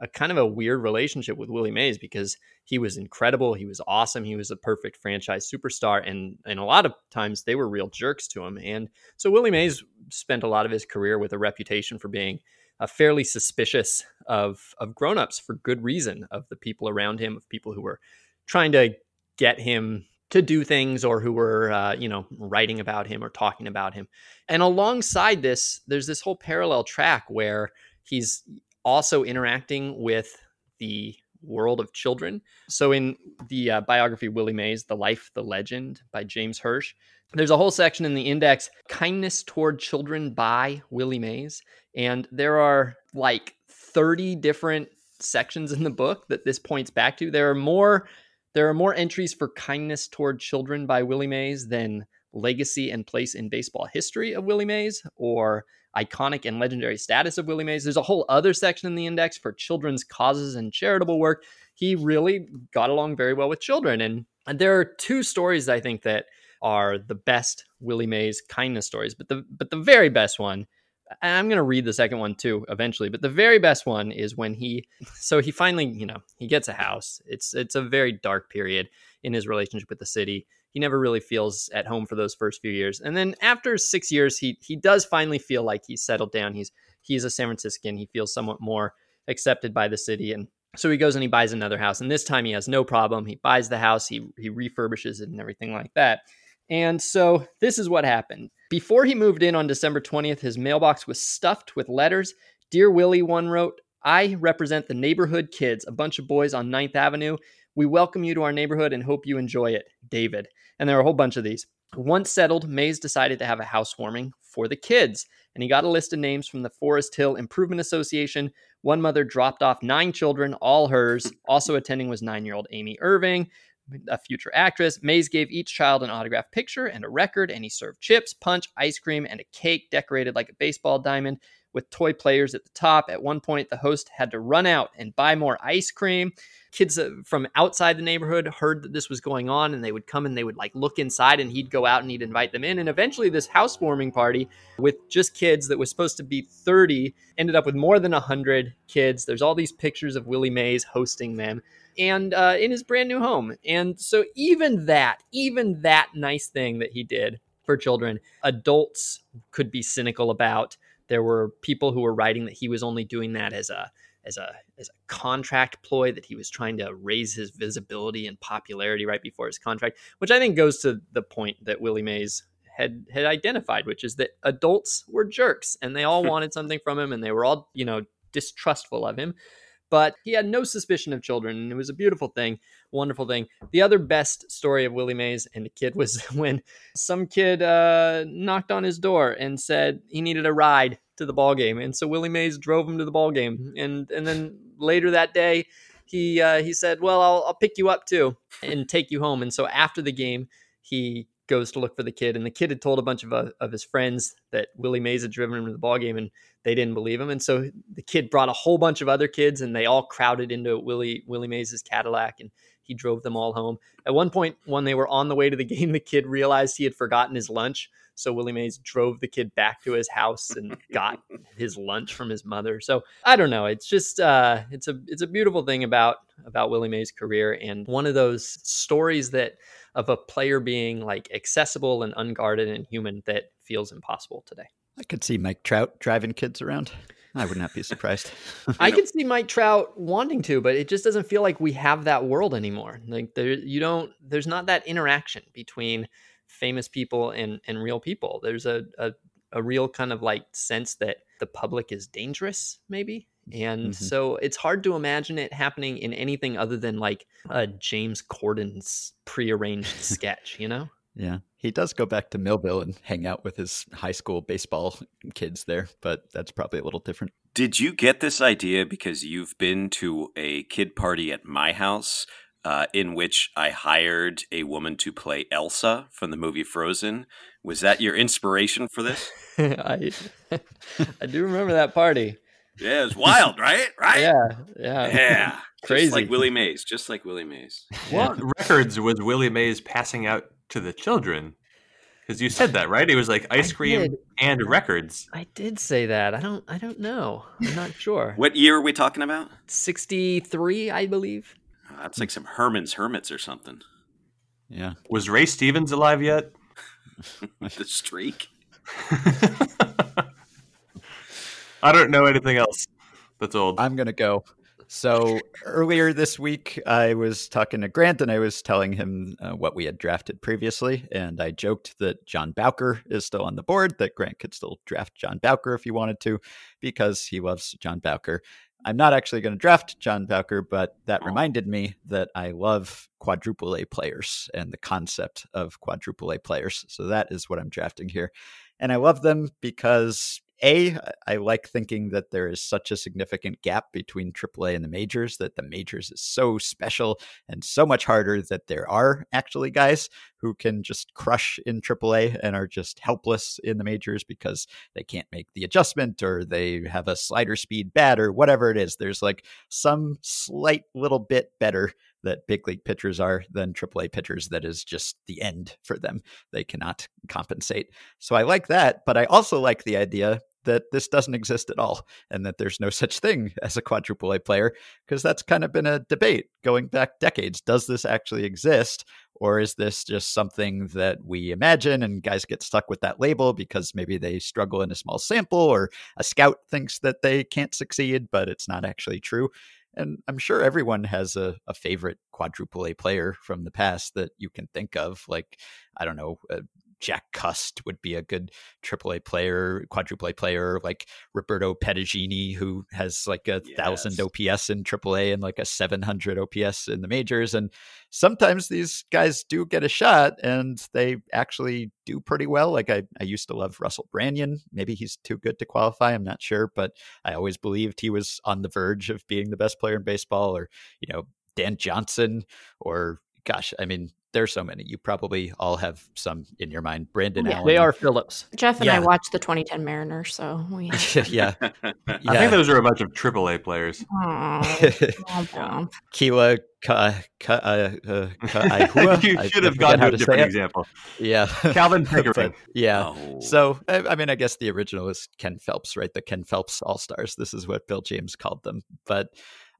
S8: a kind of a weird relationship with Willie Mays because he was incredible. He was awesome. He was a perfect franchise superstar. And, and a lot of times they were real jerks to him. And so Willie Mays spent a lot of his career with a reputation for being a fairly suspicious of, of grown-ups for good reason, of the people around him, of people who were trying to get him to do things or who were uh, you know writing about him or talking about him. And alongside this there's this whole parallel track where he's also interacting with the world of children. So in the uh, biography willie mays the life the legend by james hirsch there's a whole section in the index kindness toward children by willie mays. And there are like 30 different sections in the book that this points back to. There are more there are more entries for kindness toward children by Willie Mays than legacy and place in baseball history of Willie Mays or iconic and legendary status of Willie Mays. There's a whole other section in the index for children's causes and charitable work. He really got along very well with children. And and there are two stories I think that are the best Willie Mays kindness stories, but the but the very best one I'm going to read the second one too eventually, but the very best one is when he so he finally, you know, he gets a house. It's it's a very dark period in his relationship with the city. He never really feels at home for those first few years. And then after 6 years he he does finally feel like he's settled down. He's he's a San Franciscan. He feels somewhat more accepted by the city and so he goes and he buys another house and this time he has no problem. He buys the house, he he refurbishes it and everything like that. And so this is what happened. Before he moved in on December 20th, his mailbox was stuffed with letters. Dear Willie, one wrote, I represent the neighborhood kids, a bunch of boys on 9th Avenue. We welcome you to our neighborhood and hope you enjoy it. David. And there are a whole bunch of these. Once settled, Mays decided to have a housewarming for the kids, and he got a list of names from the Forest Hill Improvement Association. One mother dropped off nine children, all hers. Also attending was nine year old Amy Irving a future actress. Mays gave each child an autographed picture and a record, and he served chips, punch, ice cream, and a cake decorated like a baseball diamond with toy players at the top. At one point, the host had to run out and buy more ice cream. Kids uh, from outside the neighborhood heard that this was going on and they would come and they would like look inside and he'd go out and he'd invite them in. And eventually, this housewarming party with just kids that was supposed to be 30 ended up with more than 100 kids. There's all these pictures of Willie Mays hosting them. And uh, in his brand new home. And so even that, even that nice thing that he did for children, adults could be cynical about. There were people who were writing that he was only doing that as a as a as a contract ploy that he was trying to raise his visibility and popularity right before his contract, which I think goes to the point that Willie Mays had had identified, which is that adults were jerks and they all wanted something from him and they were all, you know, distrustful of him. But he had no suspicion of children, and it was a beautiful thing, wonderful thing. The other best story of Willie Mays and the kid was when some kid uh, knocked on his door and said he needed a ride to the ball game, and so Willie Mays drove him to the ball game, and and then later that day, he uh, he said, "Well, I'll I'll pick you up too and take you home." And so after the game, he goes to look for the kid, and the kid had told a bunch of uh, of his friends that Willie Mays had driven him to the ball game, and they didn't believe him. And so the kid brought a whole bunch of other kids, and they all crowded into Willie Willie Mays's Cadillac, and he drove them all home. At one point, when they were on the way to the game, the kid realized he had forgotten his lunch. So Willie Mays drove the kid back to his house and got his lunch from his mother. So I don't know. It's just uh, it's a it's a beautiful thing about about Willie Mays' career and one of those stories that of a player being like accessible and unguarded and human that feels impossible today.
S4: I could see Mike Trout driving kids around. I would not be surprised.
S8: I could see Mike Trout wanting to, but it just doesn't feel like we have that world anymore. Like there, you don't. There's not that interaction between famous people and and real people. There's a a, a real kind of like sense that the public is dangerous, maybe. And mm-hmm. so it's hard to imagine it happening in anything other than like a James Corden's prearranged sketch, you know?
S4: Yeah. He does go back to Millville and hang out with his high school baseball kids there, but that's probably a little different.
S5: Did you get this idea because you've been to a kid party at my house uh, in which I hired a woman to play Elsa from the movie Frozen? Was that your inspiration for this?
S8: I, I do remember that party.
S5: Yeah, it was wild, right? Right?
S8: Yeah, yeah,
S5: yeah.
S8: Crazy,
S5: just like Willie Mays, just like Willie Mays.
S6: What records was Willie Mays passing out to the children? Because you said that, right? It was like ice cream and records.
S8: I did say that. I don't. I don't know. I'm not sure.
S5: what year are we talking about?
S8: Sixty three, I believe.
S5: Oh, that's like some Herman's Hermits or something.
S4: Yeah.
S6: Was Ray Stevens alive yet?
S5: the streak.
S6: I don't know anything else that's old.
S4: I'm gonna go. So earlier this week, I was talking to Grant and I was telling him uh, what we had drafted previously. And I joked that John Bowker is still on the board, that Grant could still draft John Bowker if he wanted to, because he loves John Bowker. I'm not actually going to draft John Bowker, but that oh. reminded me that I love quadruple A players and the concept of quadruple A players. So that is what I'm drafting here. And I love them because a, I like thinking that there is such a significant gap between AAA and the majors that the majors is so special and so much harder that there are actually guys who can just crush in AAA and are just helpless in the majors because they can't make the adjustment or they have a slider speed bad or whatever it is. There's like some slight little bit better that big league pitchers are than AAA pitchers that is just the end for them. They cannot compensate. So I like that, but I also like the idea that this doesn't exist at all and that there's no such thing as a quadruple A player because that's kind of been a debate going back decades. Does this actually exist or is this just something that we imagine and guys get stuck with that label because maybe they struggle in a small sample or a scout thinks that they can't succeed but it's not actually true? And I'm sure everyone has a, a favorite quadruple A player from the past that you can think of. Like, I don't know, uh, Jack Cust would be a good AAA player, quadruple A player, like Roberto Petagine, who has like a yes. thousand OPS in AAA and like a 700 OPS in the majors. And sometimes these guys do get a shot and they actually do pretty well. Like I, I used to love Russell Branyan. Maybe he's too good to qualify. I'm not sure, but I always believed he was on the verge of being the best player in baseball or, you know, Dan Johnson or gosh, I mean, there's so many. You probably all have some in your mind. Brandon
S8: yeah.
S4: Allen.
S8: They are Phillips.
S7: Jeff and yeah. I watched the 2010 Mariners, so we.
S4: yeah. yeah.
S6: I think those are a bunch of AAA players.
S4: Aww. Keila Ka, ka, uh, uh,
S6: ka, you should have gone to a different example.
S4: Yeah.
S6: Calvin Pickering.
S4: yeah. Oh. So, I, I, mean, I guess the original is Ken Phelps, right? The Ken Phelps All Stars. This is what Bill James called them. But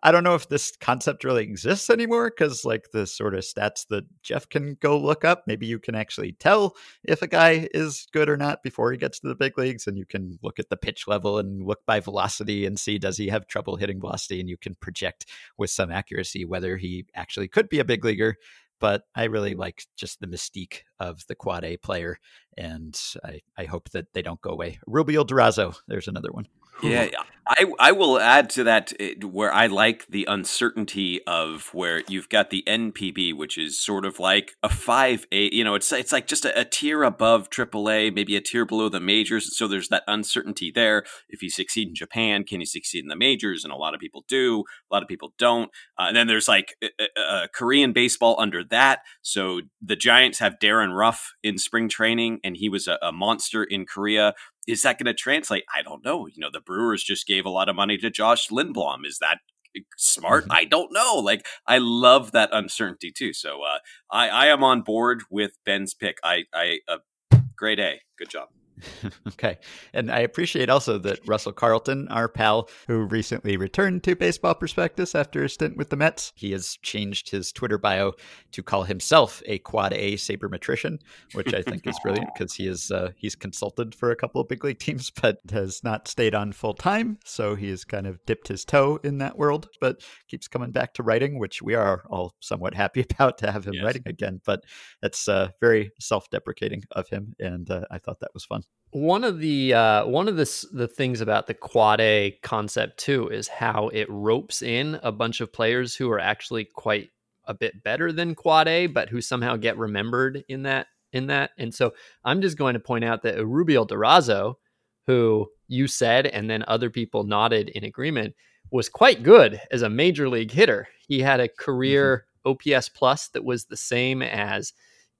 S4: I don't know if this concept really exists anymore because, like, the sort of stats that Jeff can go look up, maybe you can actually tell if a guy is good or not before he gets to the big leagues. And you can look at the pitch level and look by velocity and see does he have trouble hitting velocity. And you can project with some accuracy whether he actually could be a big leaguer but I really like just the mystique of the quad A player, and I, I hope that they don't go away. Erubiel Durazo, there's another one.
S5: Yeah, I I will add to that eh, where I like the uncertainty of where you've got the NPB, which is sort of like a five A. You know, it's it's like just a, a tier above AAA, maybe a tier below the majors. So there's that uncertainty there. If you succeed in Japan, can you succeed in the majors? And a lot of people do. A lot of people don't. Uh, and then there's like a, a, a Korean baseball under that. So the Giants have Darin Ruf in spring training, and he was a monster in Korea is that going to translate? I don't know. You know, the Brewers just gave a lot of money to Josh Lindblom. Is that smart? Mm-hmm. I don't know. Like, I love that uncertainty too. So, uh, I, I am on board with Ben's pick. I, I, uh, grade A. Good job.
S4: okay. And I appreciate also that Russell Carleton, our pal who recently returned to Baseball Prospectus after a stint with the Mets, he has changed his Twitter bio to call himself a quad A sabermetrician, which I think is brilliant because he is uh, he's consulted for a couple of big league teams, but has not stayed on full time. So he has kind of dipped his toe in that world, but keeps coming back to writing, which we are all somewhat happy about to have him yes. writing again. But that's uh, very self deprecating of him. And uh, I thought that was fun
S8: one of the uh, one of the the things about the quad A concept too is how it ropes in a bunch of players who are actually quite a bit better than quad A, but who somehow get remembered in that in that. And so I'm just going to point out that Erubiel Durazo, who you said and then other people nodded in agreement, was quite good as a major league hitter. He had a career mm-hmm. OPS plus that was the same as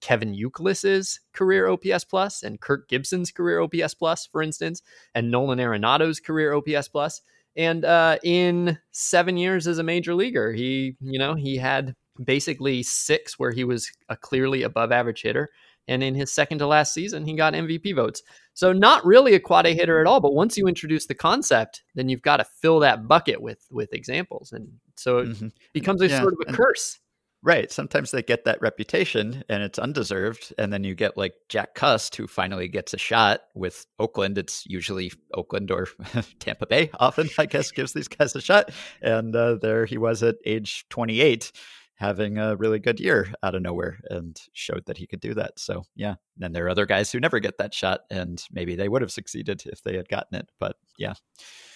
S8: Kevin Youkilis's career OPS plus and Kirk Gibson's career OPS plus, for instance, and Nolan Arenado's career OPS plus. And uh, in seven years as a major leaguer, he, you know, he had basically six where he was a clearly above average hitter. And in his second to last season, he got MVP votes. So not really a quad A hitter at all. But once you introduce the concept, then you've got to fill that bucket with with examples, and so it mm-hmm. becomes a yeah. sort of a curse.
S4: Right. Sometimes they get that reputation and it's undeserved. And then you get like Jack Cust, who finally gets a shot with Oakland. It's usually Oakland or Tampa Bay, often, I guess, gives these guys a shot. And uh, there he was at age 28, having a really good year out of nowhere and showed that he could do that. So, yeah. Then there are other guys who never get that shot, and maybe they would have succeeded if they had gotten it. But yeah.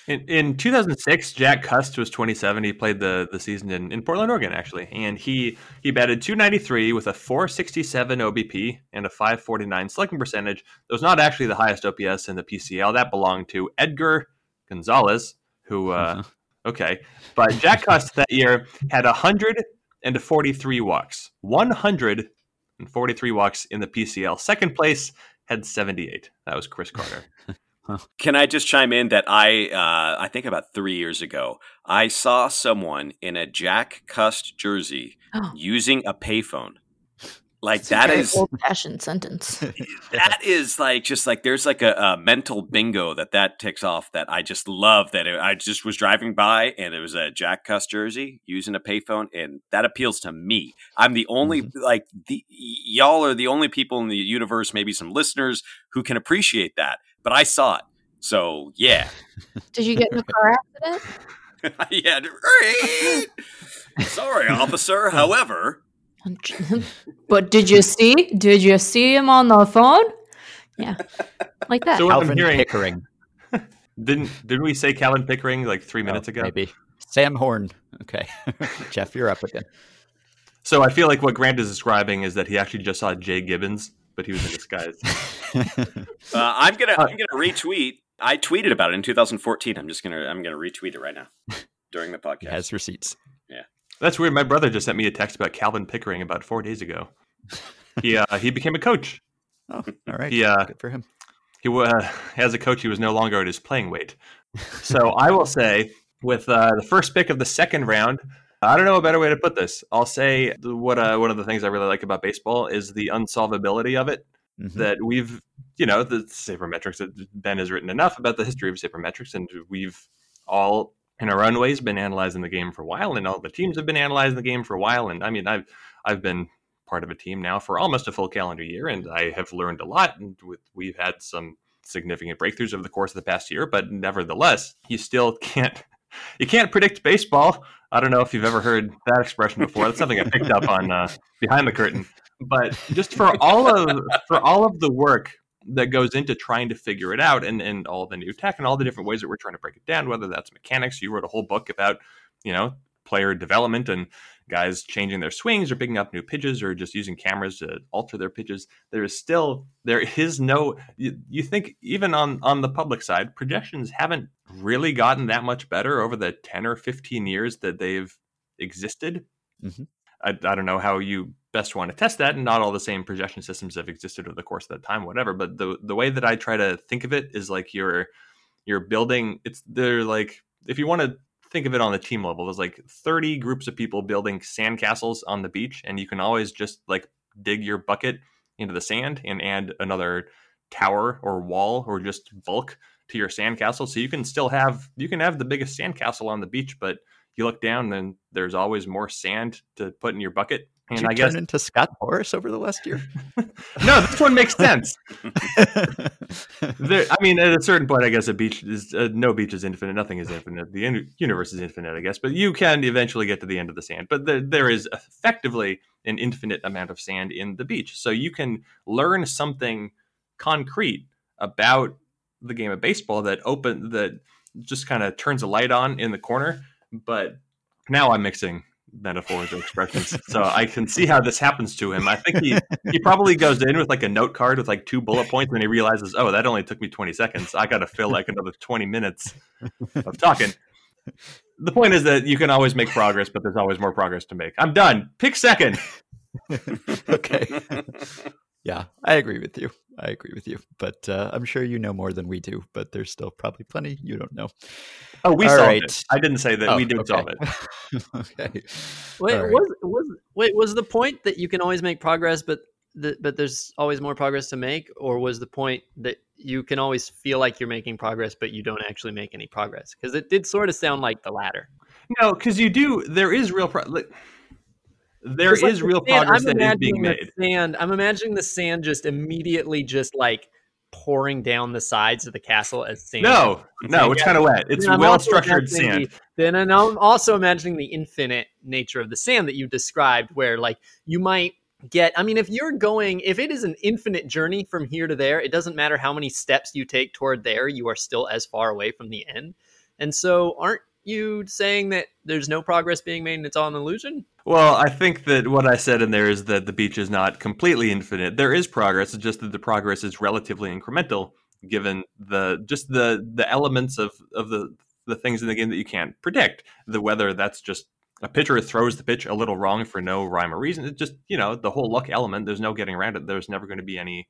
S6: In, in 2006, Jack Cust was 27. He played the, the season in, in Portland, Oregon, actually, and he he batted 293 with a 467 OBP and a 549 slugging percentage. That was not actually the highest OPS in the PCL. That belonged to Edgar Gonzalez, who uh, okay, but Jack Cust that year had 143 walks, 143 walks in the PCL. Second place had 78. That was Chris Carter.
S5: Can I just chime in that I uh, I think about three years ago I saw someone in a Jack Cust jersey oh. using a payphone. Like That's that is
S7: old fashioned sentence.
S5: that is like just like there's like a, a, mental bingo that that ticks off that I just love that it, I just was driving by and it was a Jack Cust jersey using a payphone and that appeals to me. I'm the only mm-hmm. like the y'all are the only people in the universe, maybe some listeners who can appreciate that but I saw it. So yeah.
S7: Did you get in a car accident?
S5: yeah. Sorry, officer. However,
S7: but did you see? Did you see him on the phone? Yeah, like that.
S6: So what I'm hearing, Pickering. didn't didn't we say Calvin Pickering like three oh, minutes oh, ago?
S4: Maybe Sam Horn. Okay, Jeff, you're up again.
S6: So I feel like what Grant is describing is that he actually just saw Jay Gibbons but he was in disguise.
S5: uh, I'm gonna I'm gonna retweet. I tweeted about it in 2014. I'm just gonna I'm gonna retweet it right now during the podcast. He
S4: has receipts.
S5: Yeah,
S6: that's weird. My brother just sent me a text about Calvin Pickering about four days ago. he uh, he became a coach.
S4: Oh, all right. Yeah, uh, good for him.
S6: He uh, as a coach, he was no longer at his playing weight. So I will say, with uh, the first pick of the second round, I don't know a better way to put this. I'll say what uh, one of the things I really like about baseball is the unsolvability of it. Mm-hmm. That we've, you know, the sabermetrics that Ben has written enough about the history of sabermetrics, and we've all in our own ways been analyzing the game for a while, and all the teams have been analyzing the game for a while. And I mean, I've I've been part of a team now for almost a full calendar year, and I have learned a lot. And with, we've had some significant breakthroughs over the course of the past year, but nevertheless, you still can't you can't predict baseball. I don't know if you've ever heard that expression before. That's something I picked up on uh, behind the curtain. But just for all of for all of the work that goes into trying to figure it out and, and all the new tech and all the different ways that we're trying to break it down, whether that's mechanics, you wrote a whole book about, you know, player development and guys changing their swings or picking up new pitches or just using cameras to alter their pitches. There is still there is no you, you think even on on the public side, projections haven't really gotten that much better over the 10 or 15 years that they've existed.
S4: Mm-hmm.
S6: I, I don't know how you best want to test that and not all the same projection systems have existed over the course of that time whatever but the the way that i try to think of it is like you're you're building it's they're like if you want to think of it on the team level there's like 30 groups of people building sandcastles on the beach and you can always just like dig your bucket into the sand and add another tower or wall or just bulk to your sandcastle so you can still have you can have the biggest sandcastle on the beach but you look down and there's always more sand to put in your bucket and
S4: Did you
S6: I guess
S4: into Scott Morris over the last year.
S6: no, this one makes sense. there, I mean, at a certain point, I guess a beach is uh, no beach is infinite. Nothing is infinite. The in- universe is infinite, I guess. But you can eventually get to the end of the sand. But there, there is effectively an infinite amount of sand in the beach, so you can learn something concrete about the game of baseball that open that just kind of turns a light on in the corner. But now I'm mixing metaphors or expressions. so I can see how this happens to him. I think he he probably goes in with like a note card with like two bullet points and he realizes, oh, that only took me 20 seconds. I got to fill like another 20 minutes of talking. The point is that you can always make progress, but there's always more progress to make. I'm done. Pick second.
S4: okay. Yeah, I agree with you. I agree with you. But uh, I'm sure you know more than we do, but there's still probably plenty you don't know.
S6: Oh, we
S4: All
S6: solved
S4: right.
S6: it. I didn't say that
S4: Oh,
S6: we did
S4: okay.
S6: solve it.
S4: okay.
S8: Wait,
S4: All right.
S8: was was wait was the point that you can always make progress, but the, but there's always more progress to make, or was the point that you can always feel like you're making progress, but you don't actually make any progress? Because it did sort of sound like the latter.
S6: No, because you do. There is real. progress. like, there
S8: It's like
S6: is
S8: the
S6: real
S8: sand-
S6: progress
S8: I'm
S6: that is being
S8: imagining
S6: made.
S8: the Sand. I'm imagining the sand just immediately just like pouring down the sides of the castle as sand.
S6: No, no, it's kind of wet. It's well structured sand.
S8: the- then and I'm also imagining the infinite nature of the sand that you described, where like you might get. I mean, if you're going, if it is an infinite journey from here to there, it doesn't matter how many steps you take toward there, you are still as far away from the end. And so, aren't you saying that there's no progress being made and it's all an illusion?
S6: Well, I think that what I said in there is that the beach is not completely infinite. There is progress. It's just that the progress is relatively incremental, given the just the the elements of of the the things in the game that you can't predict. The whether that's just a pitcher throws the pitch a little wrong for no rhyme or reason. It's just you know the whole luck element. There's no getting around it. There's never going to be any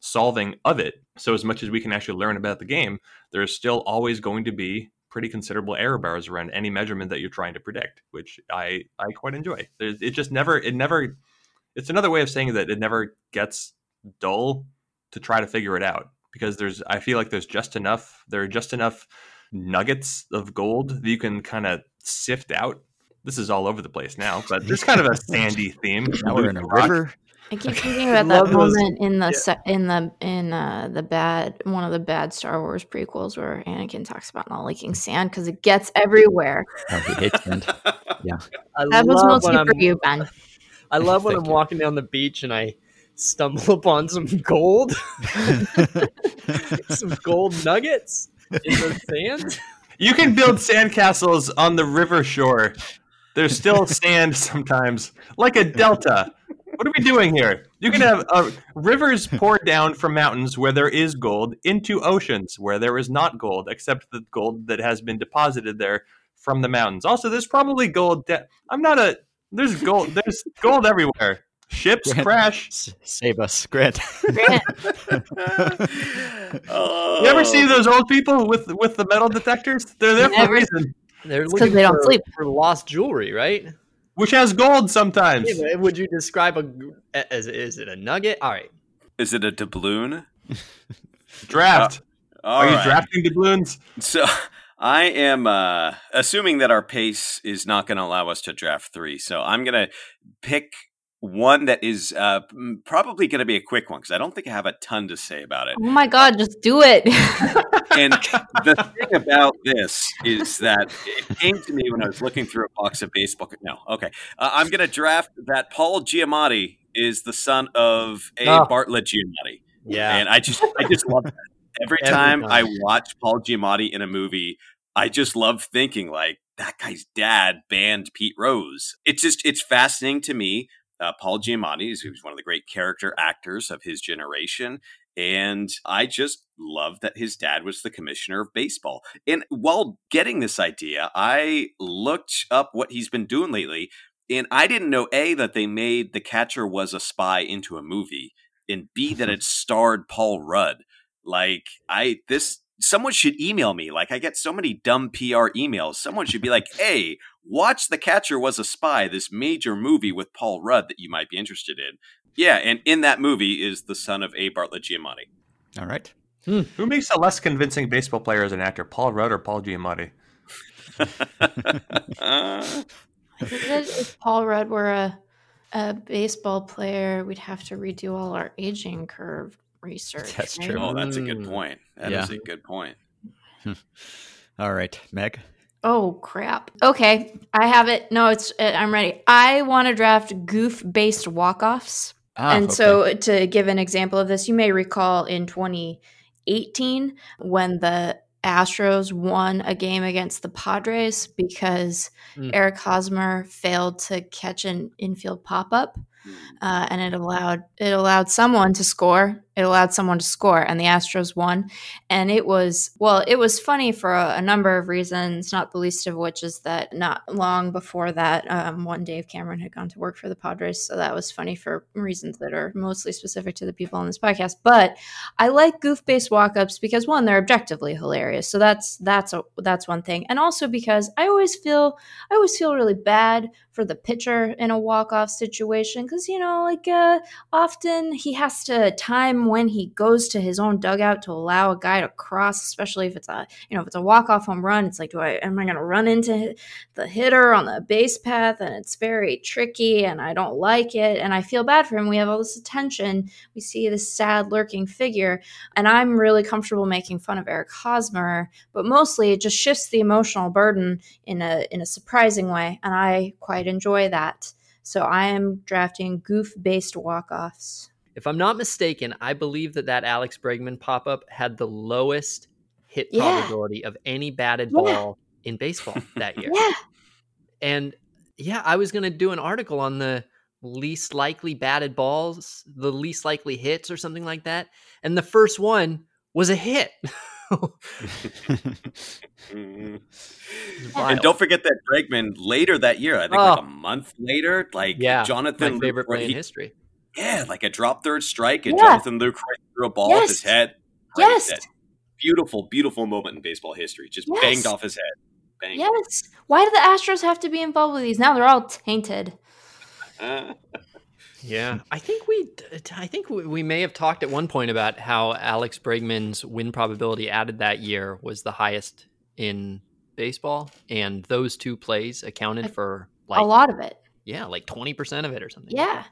S6: solving of it. So as much as we can actually learn about the game, there's still always going to be pretty considerable error bars around any measurement that you're trying to predict, which I I quite enjoy. There's, it just never it never it's another way of saying that it never gets dull to try to figure it out because there's I feel like there's just enough there are just enough nuggets of gold that you can kind of sift out. This is all over the place now, but there's kind of a sandy theme.
S4: Now we're in a
S6: Rock.
S4: river.
S7: I keep thinking about
S8: Love
S7: that
S8: those-
S7: moment in the
S8: yeah.
S7: se- in the in uh, the bad one of the bad Star Wars prequels where Anakin talks about not liking sand because it gets everywhere.
S4: Oh, he hates sand.
S8: I
S7: That was
S8: love
S7: mostly
S8: when
S7: for you, Ben.
S8: I love when
S4: Thank
S8: I'm
S4: you.
S8: walking down the beach and I stumble upon some gold, some gold nuggets in the sand.
S6: You can build sandcastles on the river shore. There's still sand sometimes, like a delta. What are we doing here? You can have uh, rivers pour down from mountains where there is gold into oceans where there is not gold, except the gold that has been deposited there from the mountains. Also, there's probably gold. De- I'm not a. There's gold. There's gold everywhere. Ships
S4: Grant,
S6: crash.
S4: s- Save us, Grant.
S7: Grant,
S5: oh.
S6: You ever see those old people with with the metal detectors? They're there for a reason.
S8: They're
S7: 'cause
S8: looking
S7: they don't
S8: for,
S7: sleep.
S8: for lost jewelry, right?
S6: Which has gold sometimes.
S8: Yeah, but Would you describe a as is it a nugget? All right.
S5: Is it a doubloon?
S6: Draft.
S5: All
S6: Are you
S5: right.
S6: drafting doubloons?
S5: So I am uh, assuming that our pace is not going to allow us to draft three, so I'm going to pick one that is uh, probably going to be a quick one because I don't think I have a ton to say about it.
S7: Oh my god, just do it.
S5: and the thing about this is that it came to me when I was looking through a box of baseball. No, okay, uh, I'm going to draft that Paul Giamatti is the son of a
S8: Oh.
S5: Bartlett Giamatti,
S8: Yeah.
S5: and I just I just love that. Every,
S8: Every
S5: time,
S8: time.
S5: I watch Paul Giamatti in a movie, I just love thinking like that guy's dad banned Pete Rose. It's just it's fascinating to me. Uh, Paul Giamatti is who's one of the great character actors of his generation. And I just love that his dad was the commissioner of baseball. And while getting this idea, I looked up what he's been doing lately. And I didn't know A, that they made The Catcher Was a Spy into a movie, and B, that it starred Paul Rudd. Like, I, this, someone should email me. Like, I get so many dumb PR emails. Someone should be like, hey, watch The Catcher Was a Spy, this major movie with Paul Rudd that you might be interested in. Yeah, and in that movie is the son of A. Bartlett Giamatti.
S4: All right.
S6: Who makes a less convincing baseball player as an actor, Paul Rudd or Paul Giamatti?
S5: Uh,
S7: I think that if Paul Rudd were a, a baseball player, we'd have to redo all our aging curve research.
S4: That's
S7: right?
S4: true.
S5: oh, that's a good
S8: Mm.
S5: point. That is
S4: Yeah.
S5: a good point.
S4: All right, Meg.
S7: Oh crap. Okay, I have it. No, it's uh, I'm ready. I want to draft goof-based walk-offs.
S4: Ah,
S7: and
S4: okay.
S7: so to give an example of this, you may recall in 2018 when the Astros won a game against the Padres because
S8: Mm.
S7: Eric Hosmer failed to catch an infield pop-up. Uh, and it allowed it allowed someone to score. It allowed someone to score, and the Astros won. And it was well, it was funny for a, a number of reasons, not the least of which is that not long before that, um, one Dave Cameron had gone to work for the Padres, so that was funny for reasons that are mostly specific to the people on this podcast. But I like goof-based walk-ups because one, they're objectively hilarious, so that's that's a, that's one thing, and also because I always feel I always feel really bad for the pitcher in a walk-off situation because you know like uh, often he has to time when he goes to his own dugout to allow a guy to cross especially if it's a you know if it's a walk-off home run it's like do i am i going to run into the hitter on the base path? And it's very tricky and i don't like it and i feel bad for him. We have all this attention. We see this sad lurking figure and i'm really comfortable making fun of eric hosmer but mostly it just shifts the emotional burden in a in a surprising way and i quite enjoy that so i am drafting goof based walk-offs
S8: If I'm not mistaken, I believe that that Alex Bregman pop up had the lowest hit
S7: Yeah.
S8: probability of any batted
S7: Yeah.
S8: ball in baseball that year.
S7: yeah
S8: And yeah, I was going to do an article on the least likely batted balls, the least likely hits, or something like that. And the first one was a hit.
S5: And don't forget that Bregman later that year, I think
S8: Oh.
S5: like a month later, like
S8: yeah, my
S5: Jonathan
S8: favorite
S5: Luke,
S8: play in history.
S5: yeah, like a drop third strike, and
S7: Yeah.
S5: Jonathan Luke threw a ball off his head. Right,
S7: Yes.
S5: that beautiful, beautiful moment in baseball history. Just
S7: Yes.
S5: banged off his head. Bang.
S7: yes why do the astros have to be involved with these now they're all tainted
S8: Yeah, I think we, I think we we may have talked at one point about how Alex Bregman's win probability added that year was the highest in baseball, and those two plays accounted for like
S7: a lot of it.
S8: Yeah, like twenty percent of it or something.
S7: yeah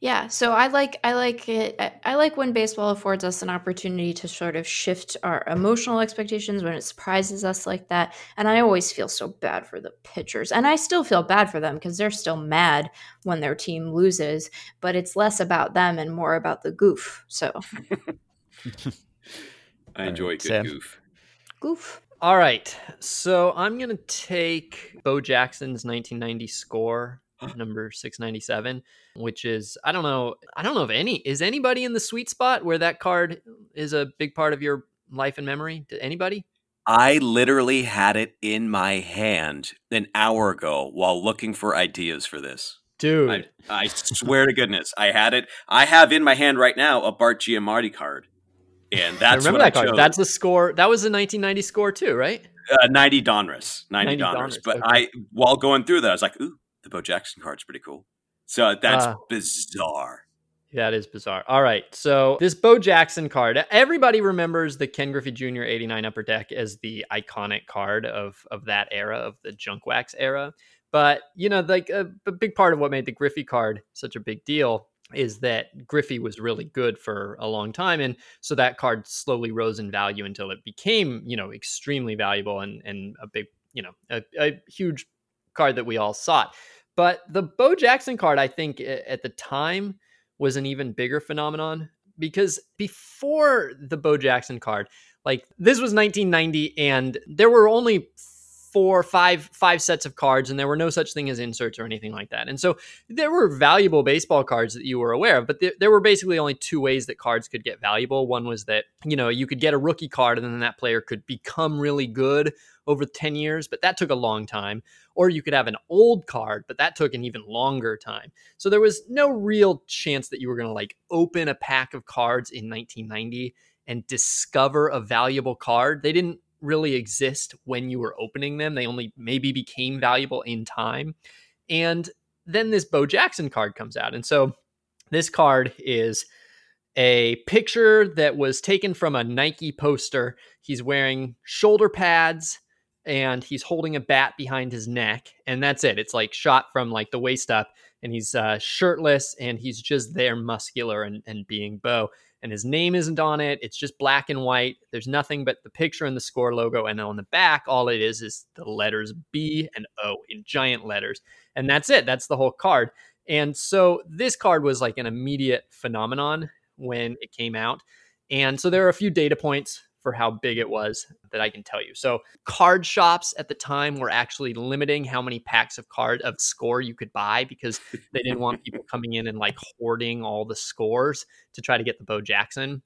S7: yeah so i like i like it I, I like when baseball affords us an opportunity to sort of shift our emotional expectations when it surprises us like that and i always feel so bad for the pitchers and i still feel bad for them because they're still mad when their team loses but it's less about them and more about the goof so
S5: I enjoy
S4: right,
S5: good
S4: Sam.
S5: goof.
S7: goof
S8: All right, so I'm gonna take Bo Jackson's 1990 score, number 697, which is I don't know, I don't know if any is anybody in the sweet spot where that card is a big part of your life and memory. Did anybody?
S5: I literally had it in my hand an hour ago while looking for ideas for this.
S8: Dude,
S5: I, I swear to goodness, I had it. I have in my hand right now a Bart Giamatti card, and that's
S8: I remember that
S5: I
S8: card.
S5: chose.
S8: That's the score. That was the 1990 score too, right?
S5: uh, 90 Donruss. 90,
S8: 90
S5: Donruss.
S8: Donruss,
S5: But
S8: okay.
S5: I, while going through that, I was like, ooh, the Bo Jackson card's pretty cool. So that's
S8: Ah.
S5: bizarre.
S8: That is bizarre. All right. So this Bo Jackson card, everybody remembers the Ken Griffey Jr. 89 Upper Deck as the iconic card of of that era, of the junk wax era. But, you know, like a, a big part of what made the Griffey card such a big deal is that Griffey was really good for a long time. And so that card slowly rose in value until it became, you know, extremely valuable and, and a big, you know, a, a huge card that we all sought. But the Bo Jackson card, I think at the time was an even bigger phenomenon because before the Bo Jackson card, like this was 1990 and there were only four, five, five sets of cards, and there were no such thing as inserts or anything like that. And so there were valuable baseball cards that you were aware of, but th- there were basically only two ways that cards could get valuable. One was that you know you could get a rookie card, and then that player could become really good over 10 years, but that took a long time. Or you could have an old card, but that took an even longer time. So there was no real chance that you were going to like open a pack of cards in 1990 and discover a valuable card. They didn't really exist when you were opening them. They only maybe became valuable in time. And then this Bo Jackson card comes out. And so this card is a picture that was taken from a Nike poster. He's wearing shoulder pads and he's holding a bat behind his neck. And that's it. It's like shot from like the waist up and he's uh, shirtless and he's just there muscular and, and being Bo and his name isn't on it. It's just black and white. There's nothing but the picture and the score logo. And on the back, all it is is the letters B and O in giant letters. And that's it. That's the whole card. And so this card was like an immediate phenomenon when it came out. And so there are a few data points for how big it was that I can tell you. So card shops at the time were actually limiting how many packs of card of score you could buy because they didn't want people coming in and like hoarding all the scores to try to get the Bo Jackson.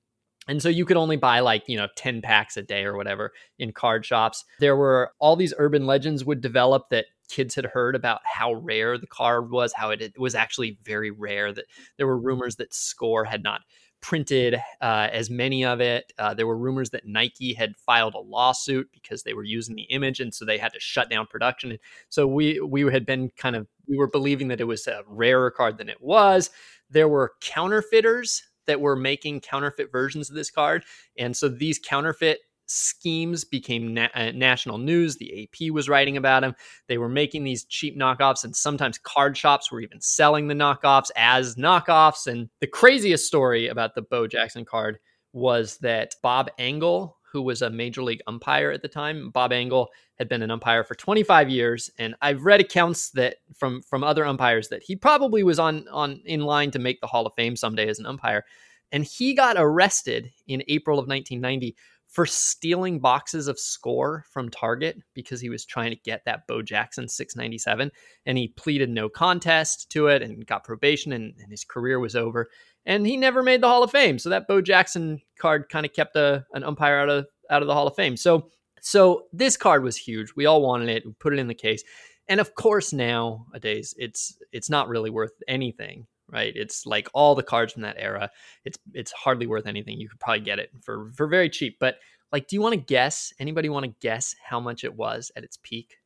S8: And so you could only buy like, you know, 10 packs a day or whatever in card shops. There were all these urban legends would develop that kids had heard about how rare the card was, how it, it was actually very rare, that there were rumors that Score had not printed uh, as many of it. Uh, there were rumors that Nike had filed a lawsuit because they were using the image, and so they had to shut down production. So we we had been kind of we were believing that it was a rarer card than it was. There were counterfeiters that were making counterfeit versions of this card, and so these counterfeit schemes became na- uh, national news. The AP was writing about them. They were making these cheap knockoffs, and sometimes card shops were even selling the knockoffs as knockoffs. And the craziest story about the Bo Jackson card was that Bob Engel, who was a major league umpire at the time, Bob Engel had been an umpire for 25 years, and I've read accounts that from from other umpires that he probably was on on in line to make the Hall of Fame someday as an umpire. And he got arrested in April of 1990 for stealing boxes of score from Target because he was trying to get that Bo Jackson 697. And he pleaded no contest to it and got probation, and, and his career was over. And he never made the Hall of Fame. So that Bo Jackson card kind of kept a, an umpire out of out of the Hall of Fame. So so this card was huge. We all wanted it. We put it in the case. And of course nowadays it's it's not really worth anything right? It's like all the cards from that era. It's it's hardly worth anything. You could probably get it for for very cheap. But like, do you want to guess? Anybody want to guess how much it was at its peak?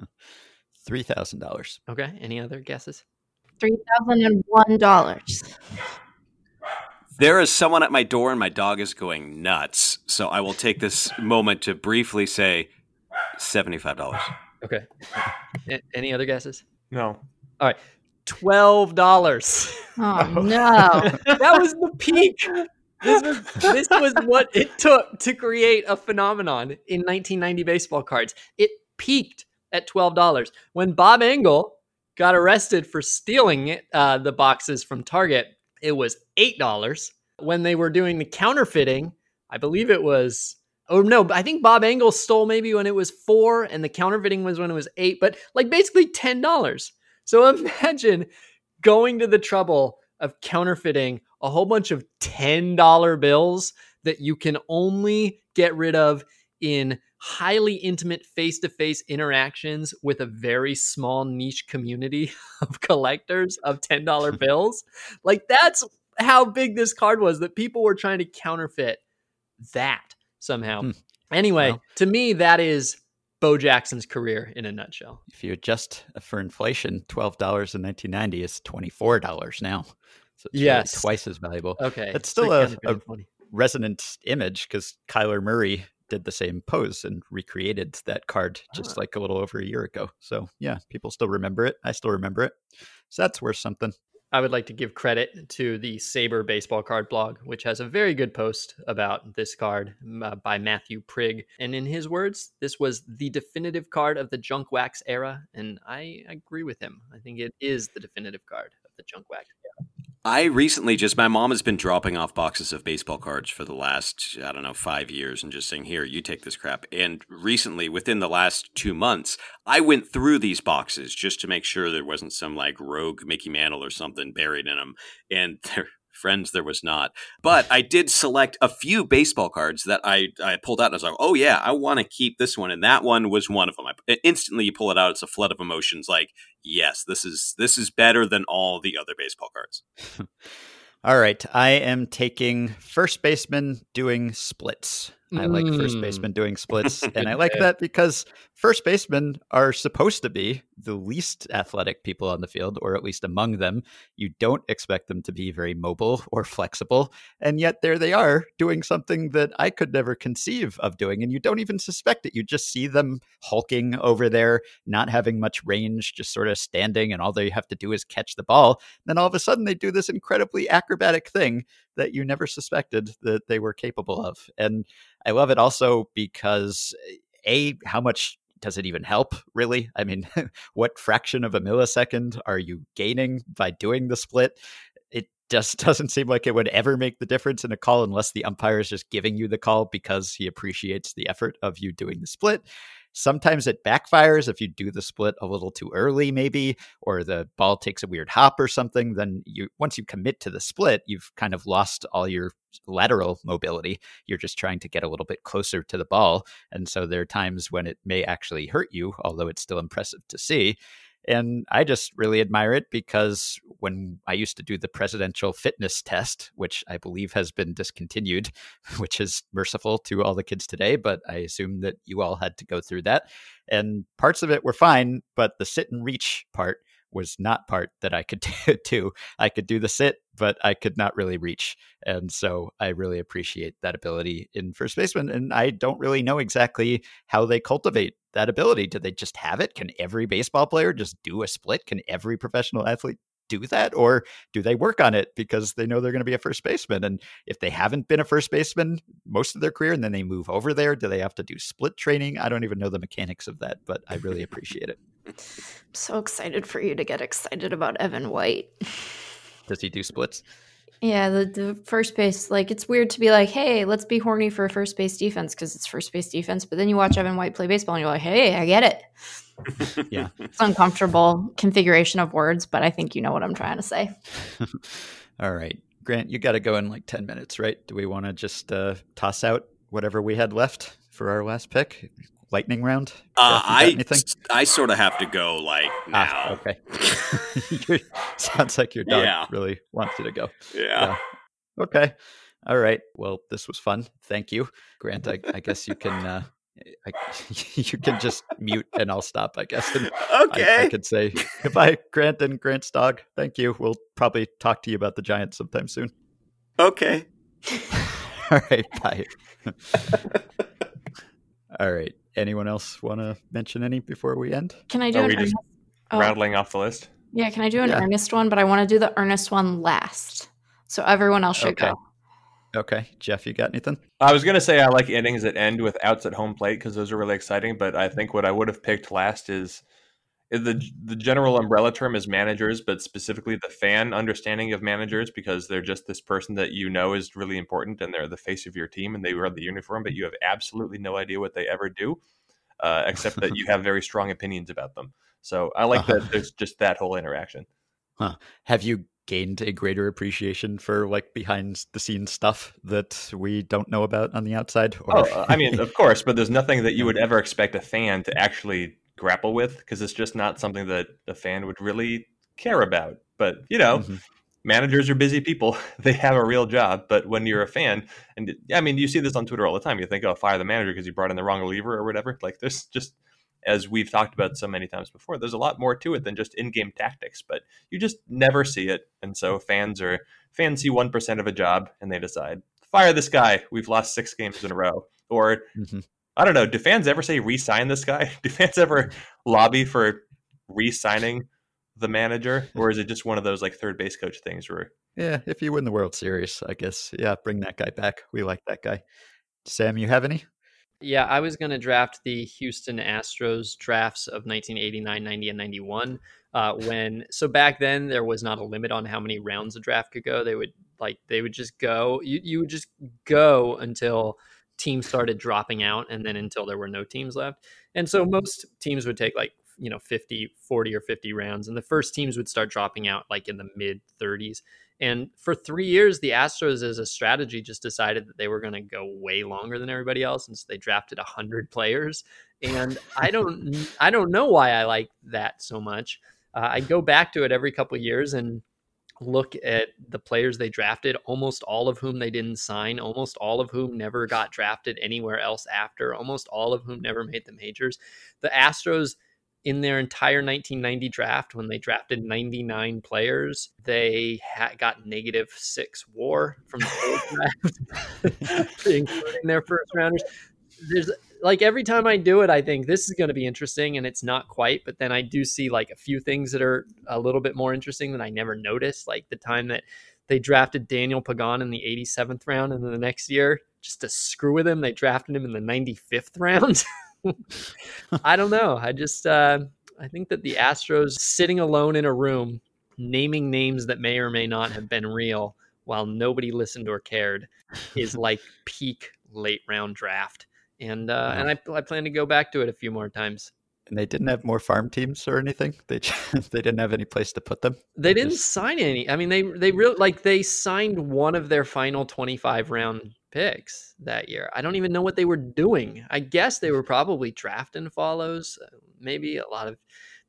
S4: Three thousand dollars.
S8: Okay. Any other guesses?
S7: Three thousand and one dollars.
S5: There is someone at my door and my dog is going nuts. So I will take this moment to briefly say $75.
S8: Okay. A- any other guesses?
S6: No.
S8: All right twelve dollars.
S7: Oh no!
S8: that was the peak. This was this was what it took to create a phenomenon in 1990 baseball cards. It peaked at twelve dollars when Bob Engel got arrested for stealing it, uh, the boxes from Target. It was eight dollars when they were doing the counterfeiting. I believe it was. Oh no, I think Bob Engel stole maybe when it was four, and the counterfeiting was when it was eight. But like basically ten dollars. So imagine going to the trouble of counterfeiting a whole bunch of $10 bills that you can only get rid of in highly intimate face to face interactions with a very small niche community of collectors of $10 bills. Like, that's how big this card was that people were trying to counterfeit that somehow. Hmm. Anyway, well. to me, that is Bo Jackson's career in a nutshell.
S4: If you adjust for inflation, twelve dollars in nineteen ninety is twenty four dollars now. So it's really
S8: Yes.
S4: twice as valuable.
S8: Okay,
S4: It's
S8: so
S4: still
S8: it
S4: a-
S8: can't have been
S4: a- Resonant image because Kyler Murray did the same pose and recreated that card just
S8: Ah.
S4: like a little over a year ago. So yeah, people still remember it. I still remember it. So that's worth something.
S8: I would like to give credit to the SABR baseball card blog, which has a very good post about this card uh, by Matthew Prigg. And in his words, this was the definitive card of the junk wax era. And I agree with him. I think it is the definitive card of the junk wax era.
S5: I recently just my mom has been dropping off boxes of baseball cards for the last I don't know 5 years and just saying here you take this crap. And recently within the last 2 months I went through these boxes just to make sure there wasn't some like rogue Mickey Mantle or something buried in them and there friends there was not but I did select a few baseball cards that I I pulled out and I was like oh yeah I want to keep this one and that one was one of them I, instantly you pull it out it's a flood of emotions like yes this is this is better than all the other baseball cards
S4: All right. I am taking first baseman doing splits. I like first
S8: Mm.
S4: baseman doing splits. and I like that because first basemen are supposed to be the least athletic people on the field, or at least among them. You don't expect them to be very mobile or flexible. And yet there they are doing something that I could never conceive of doing. And you don't even suspect it. You just see them hulking over there, not having much range, just sort of standing, and all they have to do is catch the ball. Then all of a sudden they do this incredibly acrobatic thing that you never suspected that they were capable of. And I love it also because a how much does it even help really? I mean, what fraction of a millisecond are you gaining by doing the split? It just doesn't seem like it would ever make the difference in a call unless the umpire is just giving you the call because he appreciates the effort of you doing the split. Sometimes it backfires if you do the split a little too early, maybe, or the ball takes a weird hop or something. Then you, once you commit to the split, you've kind of lost all your lateral mobility. You're just trying to get a little bit closer to the ball. And so there are times when it may actually hurt you, although it's still impressive to see. And I just really admire it because when I used to do the presidential fitness test, which I believe has been discontinued, which is merciful to all the kids today, but I assume that you all had to go through that. And parts of it were fine, but the sit and reach part was not part that I could do. I could do the sit, but I could not really reach. And so I really appreciate that ability in first baseman. And I don't really know exactly how they cultivate that ability. Do they just have it? Can every baseball player just do a split? Can every professional athlete do that? Or do they work on it because they know they're going to be a first baseman? And if they haven't been a first baseman most of their career and then they move over there, do they have to do split training? I don't even know the mechanics of that, but I really appreciate it.
S7: I'm so excited for you to get excited about Evan White.
S4: Does he do splits?
S7: Yeah, the, the first base, like it's weird to be like, hey, let's be horny for first base defense because it's first base defense. But then you watch Evan White play baseball and you're like, hey, I get it.
S4: Yeah.
S7: It's uncomfortable configuration of words, but I think you know what I'm trying to say.
S4: All right. Grant, you got to go in like 10 minutes, right? Do we want to just uh, toss out whatever we had left for our last pick? Lightning round?
S5: Uh,
S4: Jeff, you got
S5: I? I sort of have to go like now.
S4: Ah, okay. Sounds like your dog
S5: Yeah.
S4: really wants you to go.
S5: yeah.
S4: Okay. All right. Well, this was fun. Thank you, Grant. I, I guess you can uh, I, you can just mute and I'll stop. I guess. And
S5: Okay.
S4: I, I could say goodbye, Grant and Grant's dog. Thank you. We'll probably talk to you about the Giants sometime soon.
S5: okay.
S4: All right. Bye. All right. Anyone else want to mention any before we end?
S7: Can I do
S6: Are
S7: an
S6: we just?
S7: Oh,
S6: Rattling off the list.
S7: yeah, can I do an
S4: Yeah.
S7: earnest one? But I want to do the earnest one last. So everyone else should
S4: Okay.
S7: go.
S4: Okay. Jeff, you got anything?
S6: I was gonna say I like innings that end with outs at home plate because those are really exciting. But I think what I would have picked last is is the the general umbrella term is managers, but specifically the fan understanding of managers because they're just this person that you know is really important and they're the face of your team and they wear the uniform, but you have absolutely no idea what they ever do, uh, except that you have very strong opinions about them. So I like
S4: Uh-huh.
S6: that. There's just that whole interaction.
S4: Have you gained a greater appreciation for like behind the scenes stuff that we don't know about on the outside?
S6: Oh, uh, I mean, of course, but there's nothing that you would ever expect a fan to actually grapple with because it's just not something that a fan would really care about. But you know,
S4: Mhm.
S6: managers are busy people; they have a real job. But when you're a fan, and I mean, you see this on Twitter all the time. You think, "Oh, fire the manager because you brought in the wrong reliever or whatever." Like, there's just as we've talked about so many times before, there's a lot more to it than just in-game tactics, but you just never see it. And so fans are fans see 1% of a job and they decide, fire this guy. We've lost six games in a row. Or
S4: Mm-hmm.
S6: I don't know, do fans ever say re-sign this guy? Do fans ever lobby for re-signing the manager? Or is it just one of those like third base coach things where
S4: Yeah, if you win the World Series, I guess. Yeah, bring that guy back. We like that guy. Sam, you have any?
S8: Yeah, I was going to draft the Houston Astros drafts of 1989, 90, and 91. Uh, when so back then there was not a limit on how many rounds a draft could go. They would like they would just go. You you would just go until teams started dropping out, and then until there were no teams left. And so most teams would take like you know 50, 40 or 50 rounds, and the first teams would start dropping out like in the mid 30s. And for three years, the Astros, as a strategy, just decided that they were going to go way longer than everybody else, and so they drafted hundred players. And I don't, I don't know why I like that so much. Uh, I go back to it every couple of years and look at the players they drafted, almost all of whom they didn't sign, almost all of whom never got drafted anywhere else after, almost all of whom never made the majors. The Astros in their entire 1990 draft, when they drafted 99 players, they ha- got negative six WAR from the whole draft, including their first rounders. There's like every time I do it, I think this is going to be interesting, and it's not quite. But then I do see like a few things that are a little bit more interesting than I never noticed, like the time that they drafted Daniel Pagan in the 87th round, and then the next year, just to screw with him, they drafted him in the 95th round. I don't know. I just uh, I think that the Astros sitting alone in a room, naming names that may or may not have been real, while nobody listened or cared, is like peak late round draft. And uh, and I, I plan to go back to it a few more times.
S4: And they didn't have more farm teams or anything. They just, they didn't have any place to put them.
S8: They didn't
S4: Just-
S8: sign any. I mean, they they really like they signed one of their final twenty five round picks that year. I don't even know what they were doing. I guess they were probably drafting follows. uh, Maybe a lot of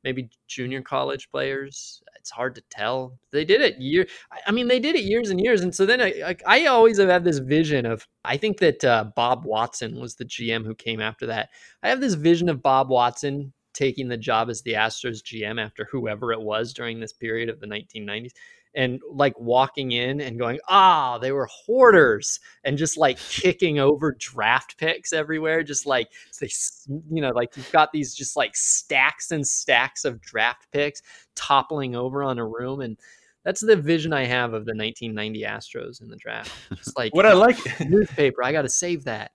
S8: maybe junior college players. It's hard to tell. They did it year. I- mean, they did it years and years. And so then I I, I always have had this vision of. I think that uh, Bob Watson was the GM who came after that. I have this vision of Bob Watson taking the job as the Astros GM after whoever it was during this period of the 1990s and like walking in and going, ah, they were hoarders and just like kicking over draft picks everywhere. Just like they, you know, like you've got these just like stacks and stacks of draft picks toppling over on a room. And that's the vision I have of the 1990 Astros in the draft. Just like
S6: what I like
S8: newspaper, I got to save that.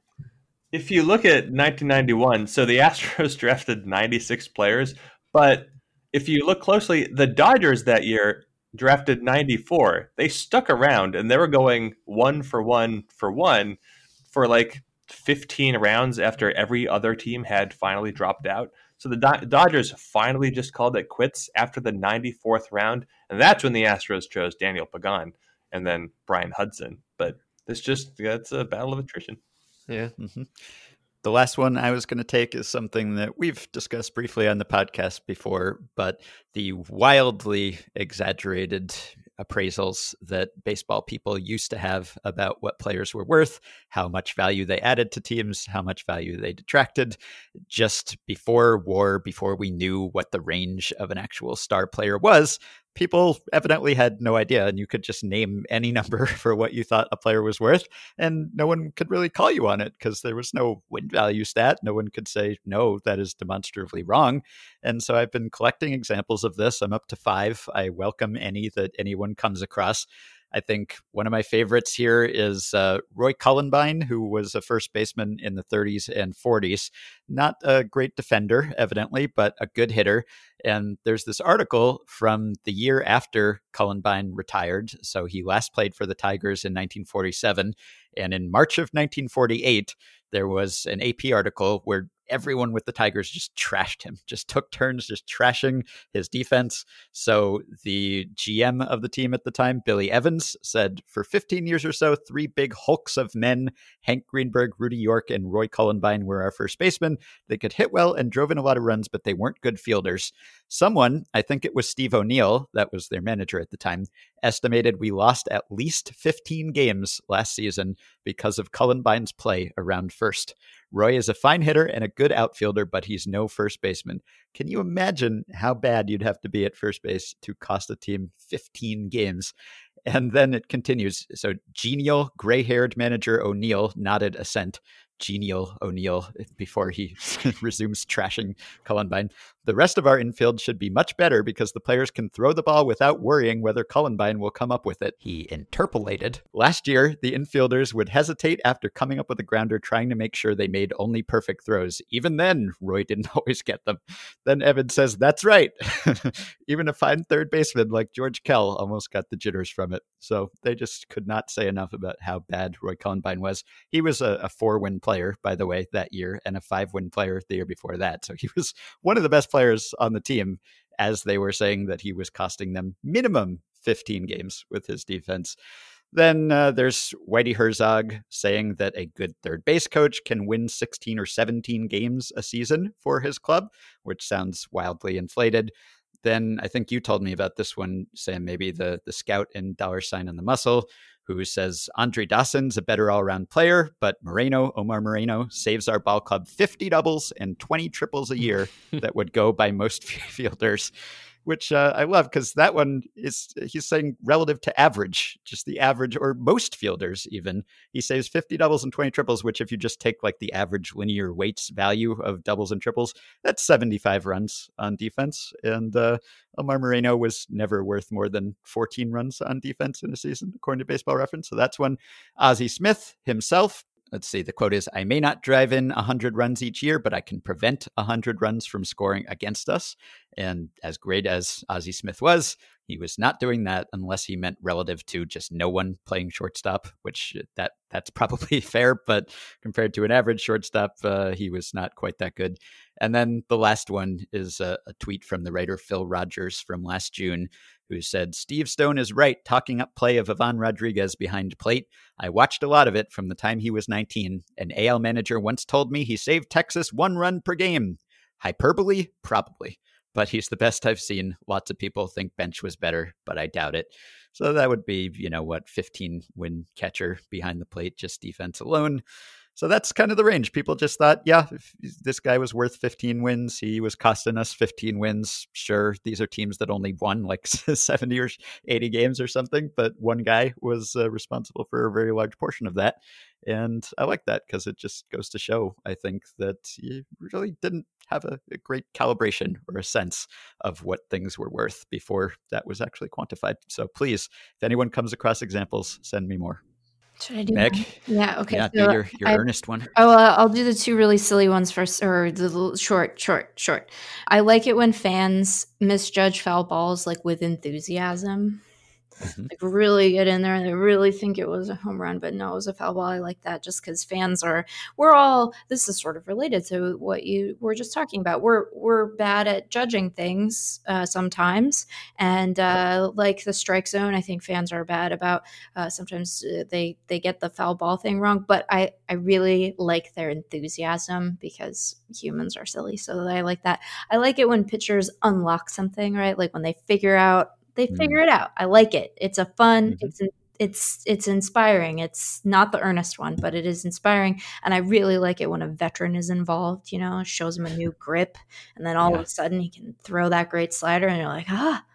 S6: if you look at 1991, so the Astros drafted 96 players, but if you look closely, the Dodgers that year drafted 94. They stuck around and they were going one for one for one for like 15 rounds after every other team had finally dropped out. So the Do- Dodgers finally just called it quits after the 94th round, and that's when the Astros chose Daniel Pagan and then Brian Hudson. But it's just that's a battle of attrition.
S8: Yeah.
S4: hmm The last one I was going to take is something that we've discussed briefly on the podcast before, but the wildly exaggerated appraisals that baseball people used to have about what players were worth, how much value they added to teams, how much value they detracted. Just before WAR, before we knew what the range of an actual star player was, people evidently had no idea. And you could just name any number for what you thought a player was worth and no one could really call you on it because there was no win value stat. No one could say, no, that is demonstrably wrong. And so I've been collecting examples of this. I'm up to five. I welcome any that anyone comes across. I think one of my favorites here is uh, Roy Cullenbine, who was a first baseman in the 30s and 40s. Not a great defender, evidently, but a good hitter. And there's this article from the year after Cullenbine retired. So he last played for the Tigers in 1947. And in March of 1948, there was an AP article where everyone with the Tigers just trashed him, just took turns just trashing his defense. So the GM of the team at the time, Billy Evans, said for 15 years or so, three big hulks of men, Hank Greenberg, Rudy York, and Roy Cullenbine were our first basemen. They could hit well and drove in a lot of runs, but they weren't good fielders. Someone, I think it was Steve O'Neill, that was their manager at the time, estimated we lost at least 15 games last season because of Cullenbine's play around first. Roy is a fine hitter and a good outfielder, but he's no first baseman. Can you imagine how bad you'd have to be at first base to cost a team 15 games? And then it continues. So, genial, gray haired manager O'Neill nodded assent genial O'Neill before he resumes trashing Cullenbine. The rest of our infield should be much better because the players can throw the ball without worrying whether Cullenbine will come up with it. He interpolated. Last year, the infielders would hesitate after coming up with a grounder, trying to make sure they made only perfect throws. Even then, Roy didn't always get them. Then Evan says, That's right. Even a fine third baseman like George Kell almost got the jitters from it. So they just could not say enough about how bad Roy Cullenbine was. He was a, a four win player, by the way, that year, and a five win player the year before that. So he was one of the best players on the team, as they were saying that he was costing them minimum 15 games with his defense. Then uh, there's Whitey Herzog saying that a good third base coach can win 16 or 17 games a season for his club, which sounds wildly inflated. Then I think you told me about this one, Sam, maybe the the scout in dollar sign on the muscle, who says Andre Dawson's a better all around player, but Moreno, Omar Moreno, saves our ball club 50 doubles and 20 triples a year that would go by most fielders which uh, I love because that one is he's saying relative to average, just the average or most fielders even. He saves 50 doubles and 20 triples, which if you just take like the average linear weights value of doubles and triples, that's 75 runs on defense. And uh, Omar Moreno was never worth more than 14 runs on defense in a season, according to Baseball Reference. So that's when Ozzie Smith himself let's see, the quote is I may not drive in 100 runs each year, but I can prevent 100 runs from scoring against us. And as great as Ozzie Smith was, he was not doing that unless he meant relative to just no one playing shortstop, which uh, that that's probably fair, but compared to an average shortstop, uh, he was not quite that good. And then the last one is a, a tweet from the writer Phil Rogers from last June, who said, Steve Stone is right, talking up play of Ivan Rodriguez behind plate. I watched a lot of it from the time he was 19. An AL manager once told me he saved Texas one run per game. Hyperbole? Probably but he's the best I've seen. Lots of people think Bench was better, but I doubt it. So that would be, you know, what, 15 win catcher behind the plate, just defense alone. So that's kind of the range. People just thought, yeah, this guy was worth 15 wins. He was costing us 15 wins. Sure, these are teams that only won like 70 or 80 games or something, but one guy was uh, responsible for a very large portion of that. And I like that because it just goes to show, I think, that you really didn't have a, a, great calibration or a sense of what things were worth before that was actually quantified. So please, if anyone comes across examples, send me more.
S7: Should I do
S4: Meg?
S7: Mine? Yeah. Okay.
S4: Yeah,
S7: so
S4: do your, your
S7: I,
S4: earnest one.
S7: Oh, uh, I'll do the two really silly ones first, or the short, short, short. I like it when fans misjudge foul balls like with enthusiasm mm-hmm. like really get in there and they really think it was a home run, but no, it was a foul ball. I like that just because fans are we're all this is sort of related to what you were just talking about. We're we're bad at judging things uh, sometimes, and uh, like the strike zone, I think fans are bad about. Uh, sometimes uh, they they get the foul ball thing wrong, but I I really like their enthusiasm because humans are silly, so I like that. I like it when pitchers unlock something, right? Like when they figure out they mm. figure it out. I like it. It's a fun. Mm-hmm. It's it's it's inspiring. It's not the earnest one, but it is inspiring, and I really like it when a veteran is involved. You know, shows him a new grip, and then all yeah. of a sudden he can throw that great slider, and you're like, ah,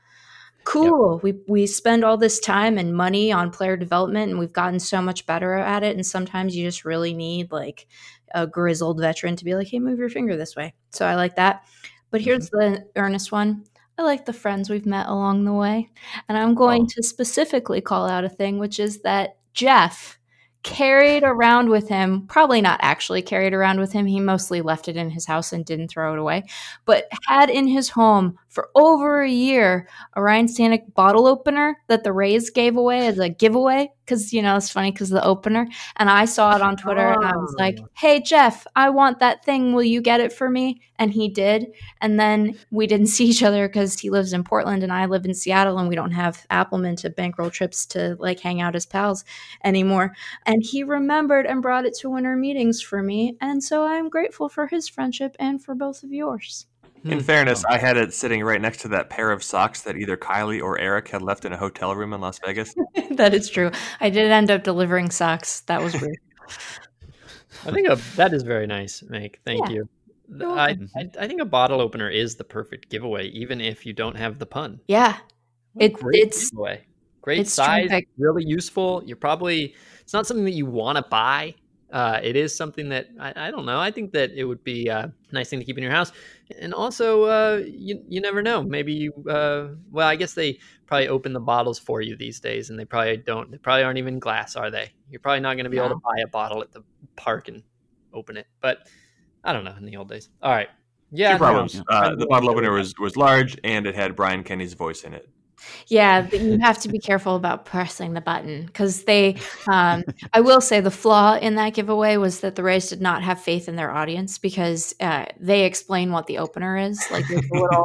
S7: cool. Yep. We we spend all this time and money on player development, and we've gotten so much better at it. And sometimes you just really need like a grizzled veteran to be like, hey, move your finger this way. So I like that. But here's mm-hmm. the earnest one. I like the friends we've met along the way. And I'm going oh. to specifically call out a thing, which is that Jeff carried around with him, probably not actually carried around with him. He mostly left it in his house and didn't throw it away, but had in his home for over a year a Ryne Stanek bottle opener that the Rays gave away as a giveaway. Cause, you know, it's funny because the opener. And I saw it on Twitter oh. and I was oh. like, oh. hey, Jeff, I want that thing. Will you get it for me? And he did. And then we didn't see each other because he lives in Portland and I live in Seattle and we don't have Appelman to bankroll trips to like hang out as pals anymore. And he remembered and brought it to winter meetings for me. And so I'm grateful for his friendship and for both of yours.
S6: In
S8: Hmm.
S6: fairness, I had it sitting right next to that pair of socks that either Kiley or Eric had left in a hotel room in Las Vegas.
S7: that is true. I did end up delivering socks. That was weird.
S8: I think a, that is very nice, Meg. Thank
S7: Yeah.
S8: you.
S7: You're
S8: I. I I think a bottle opener is the perfect giveaway, even if you don't have the pun.
S7: Yeah.
S8: What
S7: It-
S8: great
S7: it's-
S8: giveaway. Great
S7: it's
S8: size,
S7: terrific.
S8: really useful. You're probably it's not something that you want to buy. Uh, it is something that I, I don't know. I think that it would be a nice thing to keep in your house, and also uh, you you never know. Maybe you uh, well, I guess they probably open the bottles for you these days, and they probably don't. They probably aren't even glass, are they? You're probably not going to be able to buy a bottle at the park and open it. But I don't know. In the old days, all right. Yeah,
S6: Two problems.
S8: I'm
S6: Uh, the bottle opener was, was large and it had Brian Kenny's voice in it.
S7: Yeah, you have to be careful about pressing the button because they. Um, I will say the flaw in that giveaway was that the Rays did not have faith in their audience because uh, they explain what the opener is, like a little,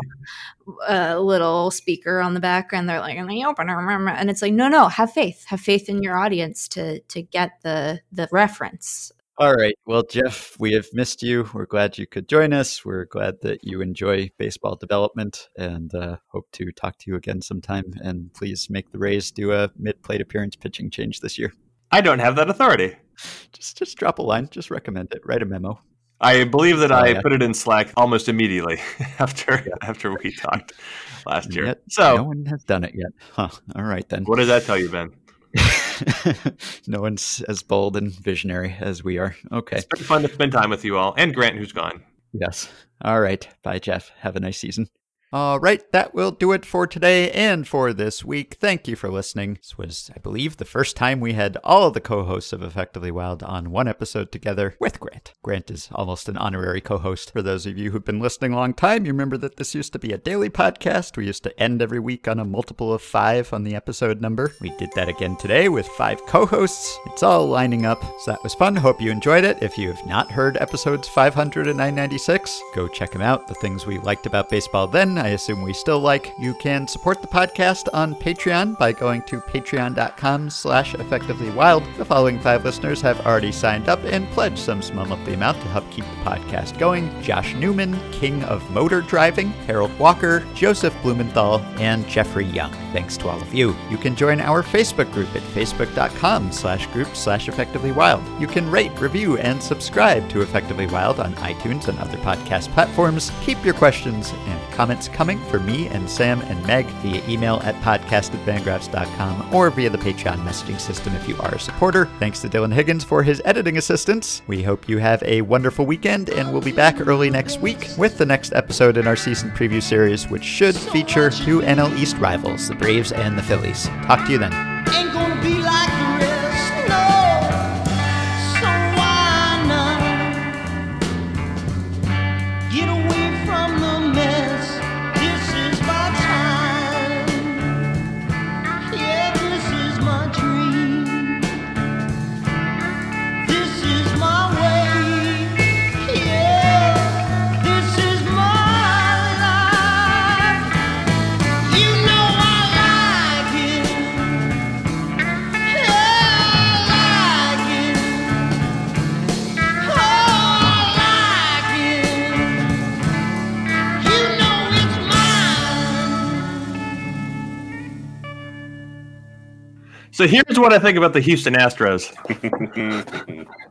S7: uh, little speaker on the back, and they're like, "And the opener," and it's like, no, no, have faith, have faith in your audience to to get the the reference.
S4: All right. Well, Jeff, we have missed you. We're glad you could join us. We're glad that you enjoy baseball development and uh, hope to talk to you again sometime. And please make the Rays do a mid plate appearance pitching change this year.
S6: I don't have that authority.
S4: Just just drop a line. Just recommend it. Write a memo.
S6: I believe that
S4: Oh,
S6: I
S4: yeah.
S6: put it in Slack almost immediately after after we talked last year.
S4: Yet
S6: So,
S4: no one has done it yet. Huh. All right then.
S6: what does that tell you, Ben?
S4: no one's as bold and visionary as we are. Okay.
S6: It's been fun to spend time with you all, and Grant, who's gone.
S4: Yes. All right. Bye, Jeff. Have a nice season. All right, that will do it for today and for this week. Thank you for listening. This was, I believe, the first time we had all of the co hosts of Effectively Wild on one episode together with Grant. Grant is almost an honorary co host. For those of you who've been listening a long time, you remember that this used to be a daily podcast. We used to end every week on a multiple of five on the episode number. We did that again today with five co hosts. It's all lining up, so that was fun. Hope you enjoyed it. If you have not heard episodes 500 and 996, go check them out. The things we liked about baseball then, I assume we still like. You can support the podcast on Patreon by going to patreon.com slash effectively wild. The following five listeners have already signed up and pledged some small monthly amount to help keep the podcast going. Josh Newman, King of Motor Driving, Harold Walker, Joseph Blumenthal, and Jeffrey Young. Thanks to all of you. You can join our Facebook group at facebook.com slash group slash effectively wild. You can rate, review, and subscribe to Effectively Wild on iTunes and other podcast platforms. Keep your questions and comments coming for me and Sam and Meg via email at podcast at podcast@fangraphs.com or via the Patreon messaging system if you are a supporter. Thanks to Dylan Higgins for his editing assistance. We hope you have a wonderful weekend, and we'll be back early next week with the next episode in our season preview series, which should feature two NL East rivals, the Braves and the Phillies. Talk to you then.
S6: So here's what I think about the Houston Astros.